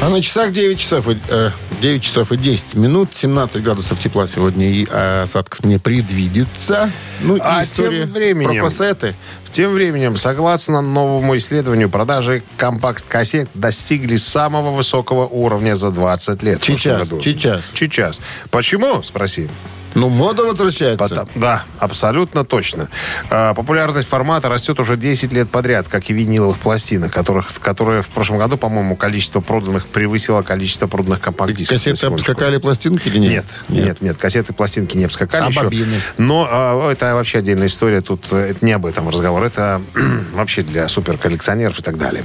Speaker 2: А на часах 9 часов, э, 9 часов и 10 минут, 17 градусов тепла сегодня и э, осадков не предвидится. Ну
Speaker 3: А
Speaker 2: и
Speaker 3: тем временем-
Speaker 2: про кассеты.
Speaker 3: Тем временем, согласно новому исследованию, продажи компакт-кассет достигли самого высокого уровня за 20 лет.
Speaker 2: Сейчас, сейчас.
Speaker 3: Сейчас. Почему? Спроси.
Speaker 2: Ну, мода возвращается.
Speaker 3: Потом- да, абсолютно точно. А, популярность формата растет уже 10 лет подряд, как и виниловых пластинок, которых, которые в прошлом году, по-моему, количество проданных превысило количество проданных компакт-дисков.
Speaker 2: Кассеты обскакали пластинки или нет?
Speaker 3: Нет, нет, нет, кассеты, пластинки не обскакали
Speaker 2: А
Speaker 3: еще.
Speaker 2: бобины?
Speaker 3: Но а, это вообще отдельная история. Тут э, это не об этом разговор. Это вообще для суперколлекционеров и так далее.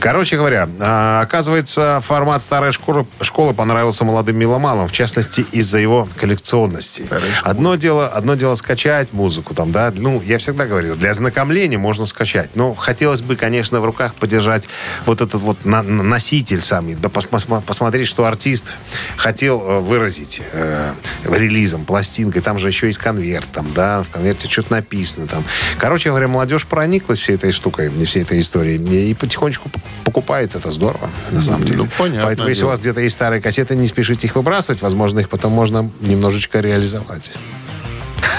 Speaker 3: Короче говоря, а, оказывается, формат старой школы, школы понравился молодым меломанам, в частности, из-за его коллекционности. Одно дело, одно дело скачать музыку там, да. Ну, я всегда говорил, для ознакомления можно скачать. Но хотелось бы, конечно, в руках подержать вот этот вот на- носитель самый, да пос- пос- посмотреть, что артист хотел э, выразить э, релизом, пластинкой. Там же еще есть конверт, там, да, в конверте что-то написано там. Короче говоря, молодежь прониклась всей этой штукой, всей этой историей и потихонечку покупает. Это здорово, на самом деле.
Speaker 2: Ну, понятное
Speaker 3: Поэтому, если
Speaker 2: дело.
Speaker 3: у вас где-то есть старые кассеты, не спешите их выбрасывать. Возможно, их потом можно немножечко реализовать. 的环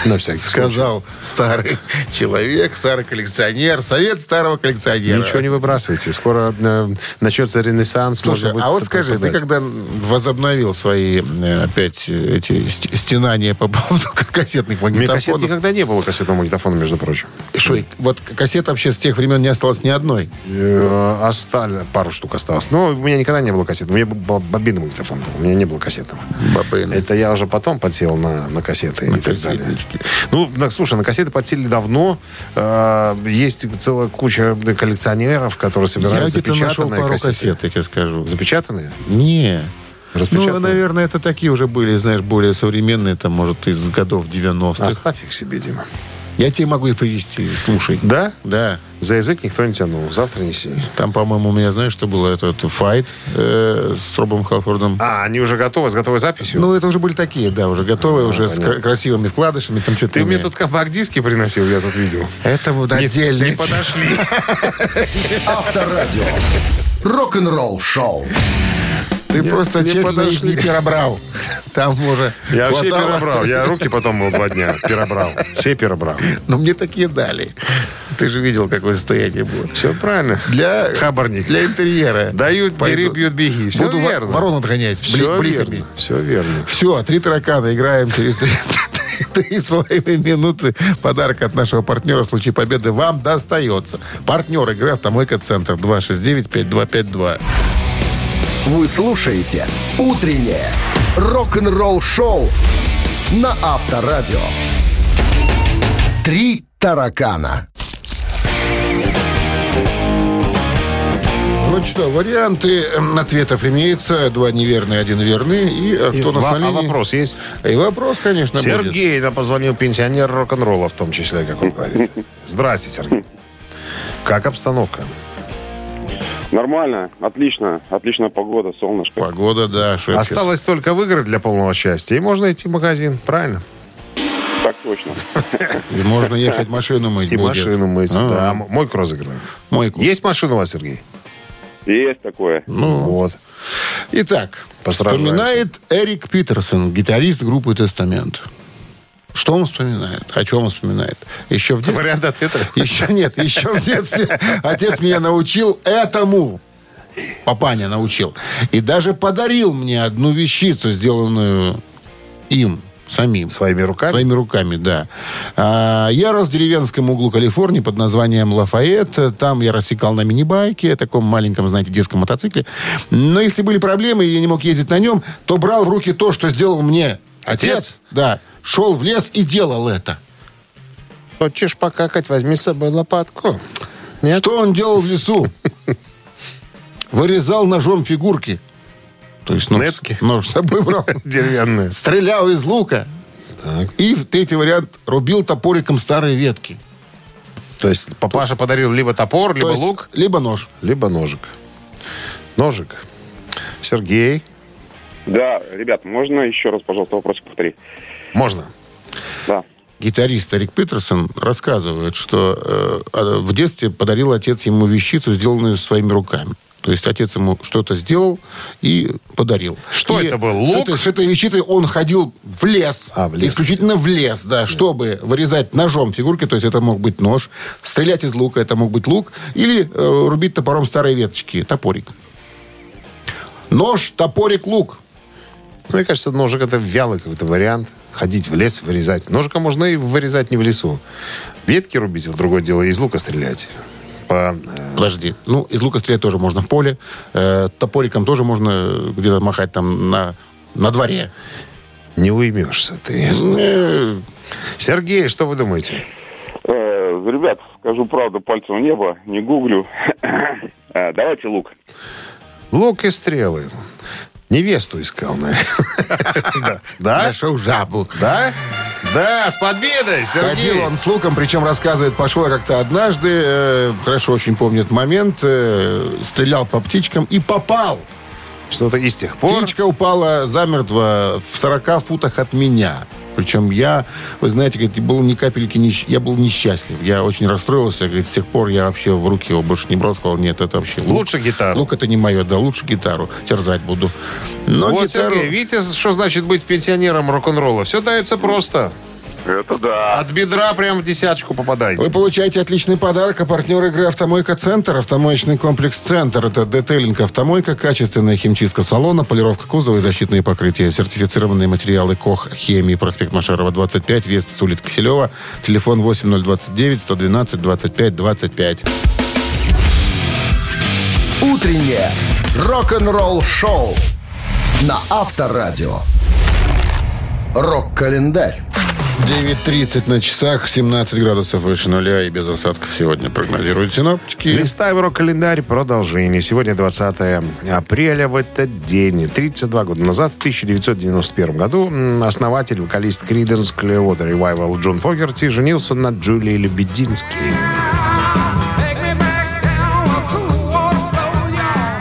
Speaker 3: На всякий.
Speaker 2: Сказал старый человек, старый коллекционер, совет старого коллекционера.
Speaker 3: Ничего не выбрасывайте. Скоро э, начнется ренессанс.
Speaker 2: Слушай, а вот скажи, ты
Speaker 3: продать.
Speaker 2: когда возобновил свои э, опять э, эти ст- стенания по поводу кассетных
Speaker 3: У меня кассет
Speaker 2: магнитофонов,
Speaker 3: никогда не было кассетного магнитофона, между прочим.
Speaker 2: что, вот кассет вообще с тех времен не осталось ни одной.
Speaker 3: Э, Остали, пару штук осталось. Но у меня никогда не было кассет. У меня был бобинный магнитофон. У меня не было кассетного.
Speaker 2: Бабыны.
Speaker 3: Это я уже потом подсел на, на кассеты
Speaker 2: На
Speaker 3: и так далее. Ну, слушай, на кассеты подсели давно. Э, есть целая куча коллекционеров, которые
Speaker 2: Я
Speaker 3: собирают
Speaker 2: нашел
Speaker 3: запечатанные
Speaker 2: пару
Speaker 3: кассеты.
Speaker 2: кассет, я тебе скажу.
Speaker 3: Запечатанные?
Speaker 2: Не. Ну, наверное, это такие уже были, знаешь, более современные, там, может, из годов 90-х.
Speaker 3: Оставь их себе, Дима.
Speaker 2: Я тебе могу их привезти, слушай.
Speaker 3: Да?
Speaker 2: Да.
Speaker 3: За язык никто не тянул. Завтра неси.
Speaker 2: Там, по-моему, у меня, знаешь, что было? Этот файт э, с Робом Халфордом.
Speaker 3: А, они уже готовы, с готовой записью?
Speaker 2: Ну, это уже были такие, да, уже готовые, уже с кра- красивыми вкладышами, там
Speaker 3: Ты мне тут компакт-диски приносил, я тут видел.
Speaker 2: Это вот
Speaker 3: Не-
Speaker 2: отдельно.
Speaker 3: Не подошли.
Speaker 1: Авторадио. Рок-н-ролл шоу.
Speaker 2: Ты просто
Speaker 3: не подошли.
Speaker 2: не перебрал. Там уже
Speaker 3: Я
Speaker 2: хватало.
Speaker 3: перебрал. Я руки потом два дня. Перебрал. Все перебрал.
Speaker 2: Но мне такие дали. Ты же видел, какое состояние было.
Speaker 3: Все правильно.
Speaker 2: Для,
Speaker 3: Хабарник.
Speaker 2: для интерьера.
Speaker 3: Дают, бери,
Speaker 2: Пойду.
Speaker 3: бьют, беги. Все
Speaker 2: Буду
Speaker 3: верно.
Speaker 2: ворон отгонять
Speaker 3: Все
Speaker 2: бли- бликами.
Speaker 3: верно. Все верно.
Speaker 2: Все, три таракана, играем через три, Три с половиной минуты. Подарок от нашего партнера в случае победы вам достается. Партнер игры «Автомойка Центр» 269-5252.
Speaker 1: Вы слушаете «Утреннее рок-н-ролл-шоу» на Авторадио. «Три таракана».
Speaker 2: Ну что, варианты м, ответов имеются. Два неверные, один верный. И, э,
Speaker 3: И
Speaker 2: кто
Speaker 3: ва-
Speaker 2: на
Speaker 3: а вопрос есть?
Speaker 2: И вопрос, конечно, будет.
Speaker 3: Сергей нам позвонил, пенсионер рок-н-ролла в том числе, как он говорит. Здрасте, Сергей. Как обстановка?
Speaker 10: Нормально, отлично, отличная погода, солнышко.
Speaker 2: Погода, да, шепчет.
Speaker 3: Осталось только выиграть для полного счастья, и можно идти в магазин, правильно?
Speaker 10: Так точно.
Speaker 2: И можно ехать машину мыть
Speaker 3: И
Speaker 2: будет.
Speaker 3: машину мыть,
Speaker 2: А,
Speaker 3: да. м- Мойку разыграем.
Speaker 2: Мойку.
Speaker 3: Есть машина у вас, Сергей?
Speaker 10: Есть такое.
Speaker 2: Ну,
Speaker 3: Вот.
Speaker 2: Итак, вспоминает Эрик Питерсон, гитарист группы «Тестамент». Что он вспоминает? О чем он вспоминает? Еще в детстве...
Speaker 3: Вариант ответа?
Speaker 2: Еще нет, еще в детстве отец меня научил этому. Папаня научил. И даже подарил мне одну вещицу, сделанную им самим.
Speaker 3: Своими руками?
Speaker 2: Своими руками, да. А, я рос в деревенском углу Калифорнии под названием Лафайет. Там я рассекал на мини-байке, таком маленьком, знаете, детском мотоцикле. Но если были проблемы, и я не мог ездить на нем, то брал в руки то, что сделал мне отец.
Speaker 3: Отец?
Speaker 2: Да. Шел в лес и делал это.
Speaker 3: Хочешь покакать, возьми с собой лопатку. Нет?
Speaker 2: Что он делал в лесу? Вырезал ножом фигурки. То есть нож,
Speaker 3: Нецки?
Speaker 2: нож с собой брал.
Speaker 3: Деревянная.
Speaker 2: Стрелял из лука.
Speaker 3: Так.
Speaker 2: И третий вариант рубил топориком старые ветки.
Speaker 3: То есть папаша подарил либо топор, либо
Speaker 2: То есть
Speaker 3: лук,
Speaker 2: Либо нож.
Speaker 3: либо ножик. Ножик. Сергей.
Speaker 10: Да, ребят, можно еще раз, пожалуйста, вопрос повторить?
Speaker 3: Можно.
Speaker 10: Да.
Speaker 2: Гитарист Эрик Питерсон рассказывает, что э, а, в детстве подарил отец ему вещицу, сделанную своими руками. То есть отец ему что-то сделал и подарил.
Speaker 3: Что
Speaker 2: И
Speaker 3: это был,
Speaker 2: С
Speaker 3: лук?
Speaker 2: этой, с этой вещицей он ходил в лес.
Speaker 3: А, в лес
Speaker 2: исключительно в лес, да, чтобы вырезать ножом фигурки. То есть это мог быть нож. Стрелять из лука, это мог быть лук. Или э, рубить топором старые веточки, топорик. Нож, топорик, лук.
Speaker 3: Мне кажется, ножик это вялый какой-то вариант. Ходить в лес, вырезать. Ножиком можно и вырезать не в лесу. Ветки рубить, вот другое дело, из лука стрелять. По, э,
Speaker 2: Подожди. Ну, из лука стрелять тоже можно в поле. Э, топориком тоже можно где-то махать там на, на дворе.
Speaker 3: не уймешься ты.
Speaker 2: Э,
Speaker 3: Сергей, что вы думаете?
Speaker 10: Э, ребят, скажу правду, пальцем в небо, не гуглю. Э, Давайте лук.
Speaker 3: Лук и стрелы. Невесту искал, наверное. Да?
Speaker 2: Нашел жабу.
Speaker 3: Да? Да, с победой, Сергей.
Speaker 2: Ходил он с луком, причем рассказывает, пошел я как-то однажды, э, хорошо очень помнит момент, э, стрелял по птичкам и попал.
Speaker 3: Что-то и с тех пор...
Speaker 2: Птичка упала замертво в 40 футах от меня. Причем я, вы знаете, говорит, был ни капельки, несч- я был несчастлив. Я очень расстроился. Говорит, с тех пор я вообще в руки его больше не брал. Сказал, нет, это вообще лук.
Speaker 3: Лучше гитару.
Speaker 2: Лук это не мое, да, лучше гитару. Терзать буду. Но
Speaker 3: вот,
Speaker 2: гитару...
Speaker 3: Сергей, видите, что значит быть пенсионером рок-н-ролла? Все дается просто.
Speaker 10: Это да.
Speaker 3: От бедра прям в десяточку попадаете.
Speaker 2: Вы получаете отличный подарок. А партнер игры «Автомойка Центр». Автомоечный комплекс «Центр». Это детейлинг «Автомойка», качественная химчистка салона, полировка кузова и защитные покрытия. Сертифицированные материалы КОХ «Хемии». Проспект Машарова, 25. Вест с улиц Киселева. Телефон 8029 112 25 25.
Speaker 1: «Утреннее рок-н-ролл-шоу» на Авторадио. Рок-календарь.
Speaker 2: 9.30 на часах, 17 градусов выше нуля и без осадков сегодня прогнозируют синоптики.
Speaker 3: Листаем рок-календарь. Продолжение. Сегодня 20 апреля. В этот день, 32 года назад, в 1991 году, основатель, вокалист Creedence Clearwater Revival Джон Фогерти женился на Джулии Лебединский.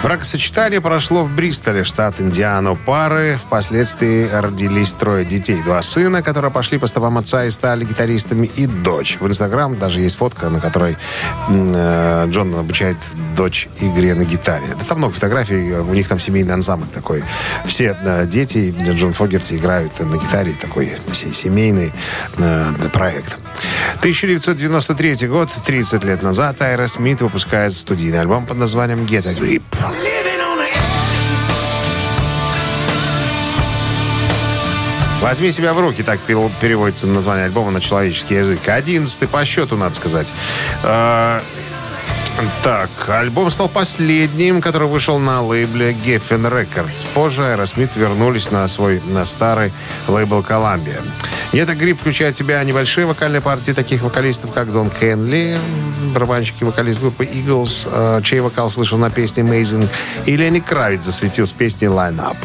Speaker 3: Бракосочетание прошло в Бристоле, штат Индиана. Пары впоследствии родились трое детей. Два сына, которые пошли по стопам отца и стали гитаристами, и дочь. В Инстаграм даже есть фотка, на которой э, Джон обучает дочь игре на гитаре. Да там много фотографий, у них там семейный ансамбль такой. Все э, дети Джон Фогерти играют на гитаре, такой се- семейный э, проект. 1993 год, 30 лет назад, Айра Смит выпускает студийный альбом под названием «Get a Grip». Возьми себя в руки, так переводится название альбома на человеческий язык. Одиннадцатый по счету, надо сказать. Так, альбом стал последним, который вышел на лейбле Geffen Records. Позже Aerosmith вернулись на свой на старый лейбл Columbia. И эта грипп включает в себя небольшие вокальные партии таких вокалистов, как Дон Хенли, барабанщик и вокалист группы Eagles, э, чей вокал слышал на песне Amazing, и Ленни Кравиц засветил с песней Line Up.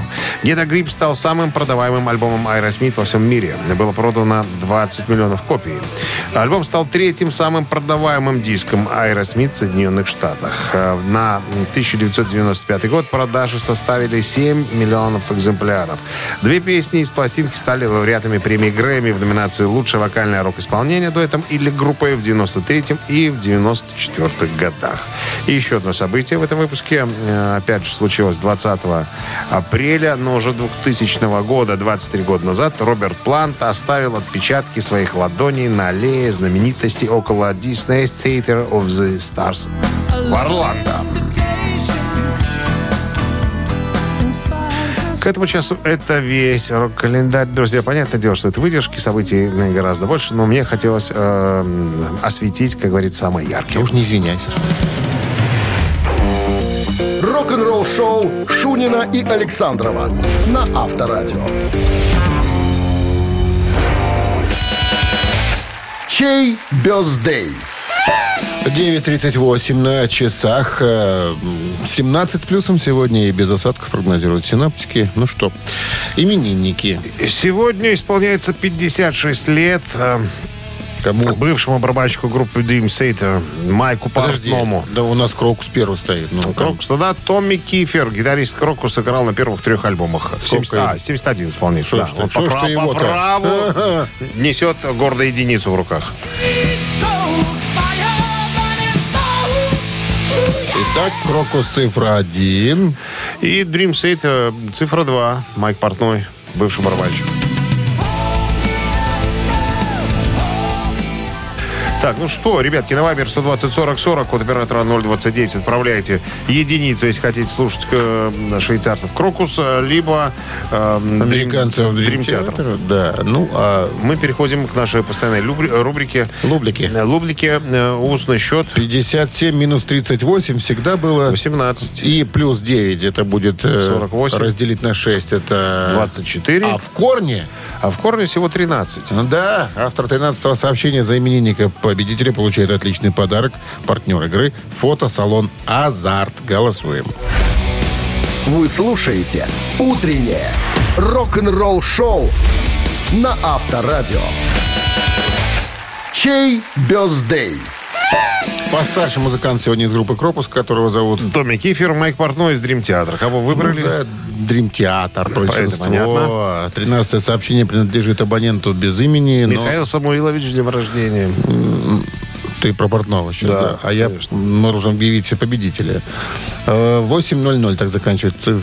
Speaker 3: A Grip стал самым продаваемым альбомом Aerosmith во всем мире. Было продано 20 миллионов копий. Альбом стал третьим самым продаваемым диском Aerosmith в Соединенных Штатах. Э, На 1995 год продажи составили 7 миллионов экземпляров. Две песни из пластинки стали лауреатами премии Грэмми в номинации «Лучшее вокальное рок-исполнение дуэтом» или группой в 93-м и в 94-х годах. И еще одно событие в этом выпуске, э, опять же, случилось 20 апреля, но уже 2000 года, 23 года назад, Роберт Плант оставил отпечатки своих ладоней на аллее знаменитости около Disney Theater of the Stars в Орландо. К этому часу это весь рок-календарь. Друзья, понятное дело, что это выдержки, событий гораздо больше, но мне хотелось э, осветить, как говорится, самое яркое.
Speaker 2: Уж не извиняйся.
Speaker 1: Рок-н-ролл шоу Шунина и Александрова на Авторадио. Чей бездей?
Speaker 2: 9.38 на часах. э, 17 с плюсом сегодня и без осадков прогнозируют синаптики. Ну что, именинники.
Speaker 3: Сегодня исполняется 56 лет э,
Speaker 2: Кому?
Speaker 3: бывшему барабанщику группы Dream Theater Майку
Speaker 2: Подожди,
Speaker 3: Портному.
Speaker 2: да у нас Крокус первый стоит. Ну,
Speaker 3: Крокус, да, Томми Кифер, гитарист Крокус, играл на первых трех альбомах.
Speaker 2: Сколько
Speaker 3: 70 а, 71 исполнится.
Speaker 2: Шо
Speaker 3: Да.
Speaker 2: ты,
Speaker 3: Он по,
Speaker 2: шо ж
Speaker 3: прав- по праву несет гордо единицу в руках.
Speaker 2: Итак, Крокус цифра 1.
Speaker 3: И Dream Theater цифра 2. Майк Портной, бывший барабанщик. Так, ну что, ребятки, на Вайбер 120 40 40, код оператора 029, отправляйте единицу, если хотите слушать э, швейцарцев Крокуса, либо э,
Speaker 2: Американцев
Speaker 3: Theater.
Speaker 2: Theater. Да, ну, а
Speaker 3: Мы переходим к нашей постоянной любри- рубрике.
Speaker 2: Лублики.
Speaker 3: Э, Лублике э, устный счет
Speaker 2: 57 минус 38 всегда было.
Speaker 3: 18.
Speaker 2: И плюс 9, это будет э,
Speaker 3: 48.
Speaker 2: разделить на 6, это...
Speaker 3: 24.
Speaker 2: А в корне,
Speaker 3: А в корне всего 13.
Speaker 2: ну да, автор 13 сообщения за именинника победителя получает отличный подарок. Партнер игры – фотосалон «Азарт». Голосуем.
Speaker 1: Вы слушаете «Утреннее рок-н-ролл-шоу» на Авторадио. Чей бездей?
Speaker 2: Постарше музыкант сегодня из группы «Кропус», которого зовут...
Speaker 3: Томми Кифер, Майк Портной из Dream Theater. Кого выбрали?
Speaker 2: За Дрим Театр, большинство. 13 сообщение принадлежит абоненту без имени, но
Speaker 3: Михаил Самуилович, с днем рождения.
Speaker 2: ты про Портнова сейчас,
Speaker 3: Да,
Speaker 2: да. А я мы должен объявить победителя. Э, 8.00, так заканчивается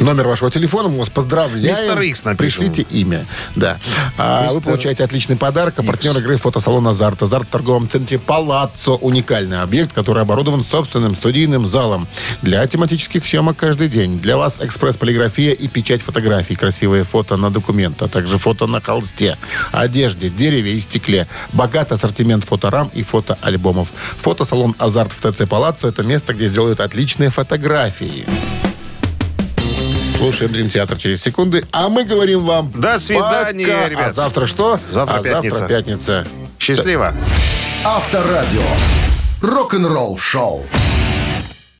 Speaker 2: Номер вашего телефона, мы вас поздравляем.
Speaker 3: Мистер Икс.
Speaker 2: Пришлите имя. Да. А вы получаете отличный подарок. А партнер игры фотосалон «Азарт». «Азарт» в торговом центре «Палаццо». Уникальный объект, который оборудован собственным студийным залом для тематических съемок каждый день. Для вас экспресс-полиграфия и печать фотографий. Красивые фото на документ, а также фото на холсте, одежде, дереве и стекле. Богат ассортимент фоторам и фотоальбомов. Фотосалон «Азарт» в ТЦ «Палаццо» — это место, где сделают отличные фотографии. Слушаем Дрим Театр через секунды. А мы говорим вам
Speaker 3: До свидания,
Speaker 2: пока.
Speaker 3: ребят.
Speaker 2: А завтра что?
Speaker 3: Завтра
Speaker 2: а
Speaker 3: пятница.
Speaker 2: завтра пятница.
Speaker 3: Счастливо.
Speaker 1: Авторадио. Рок-н-ролл шоу.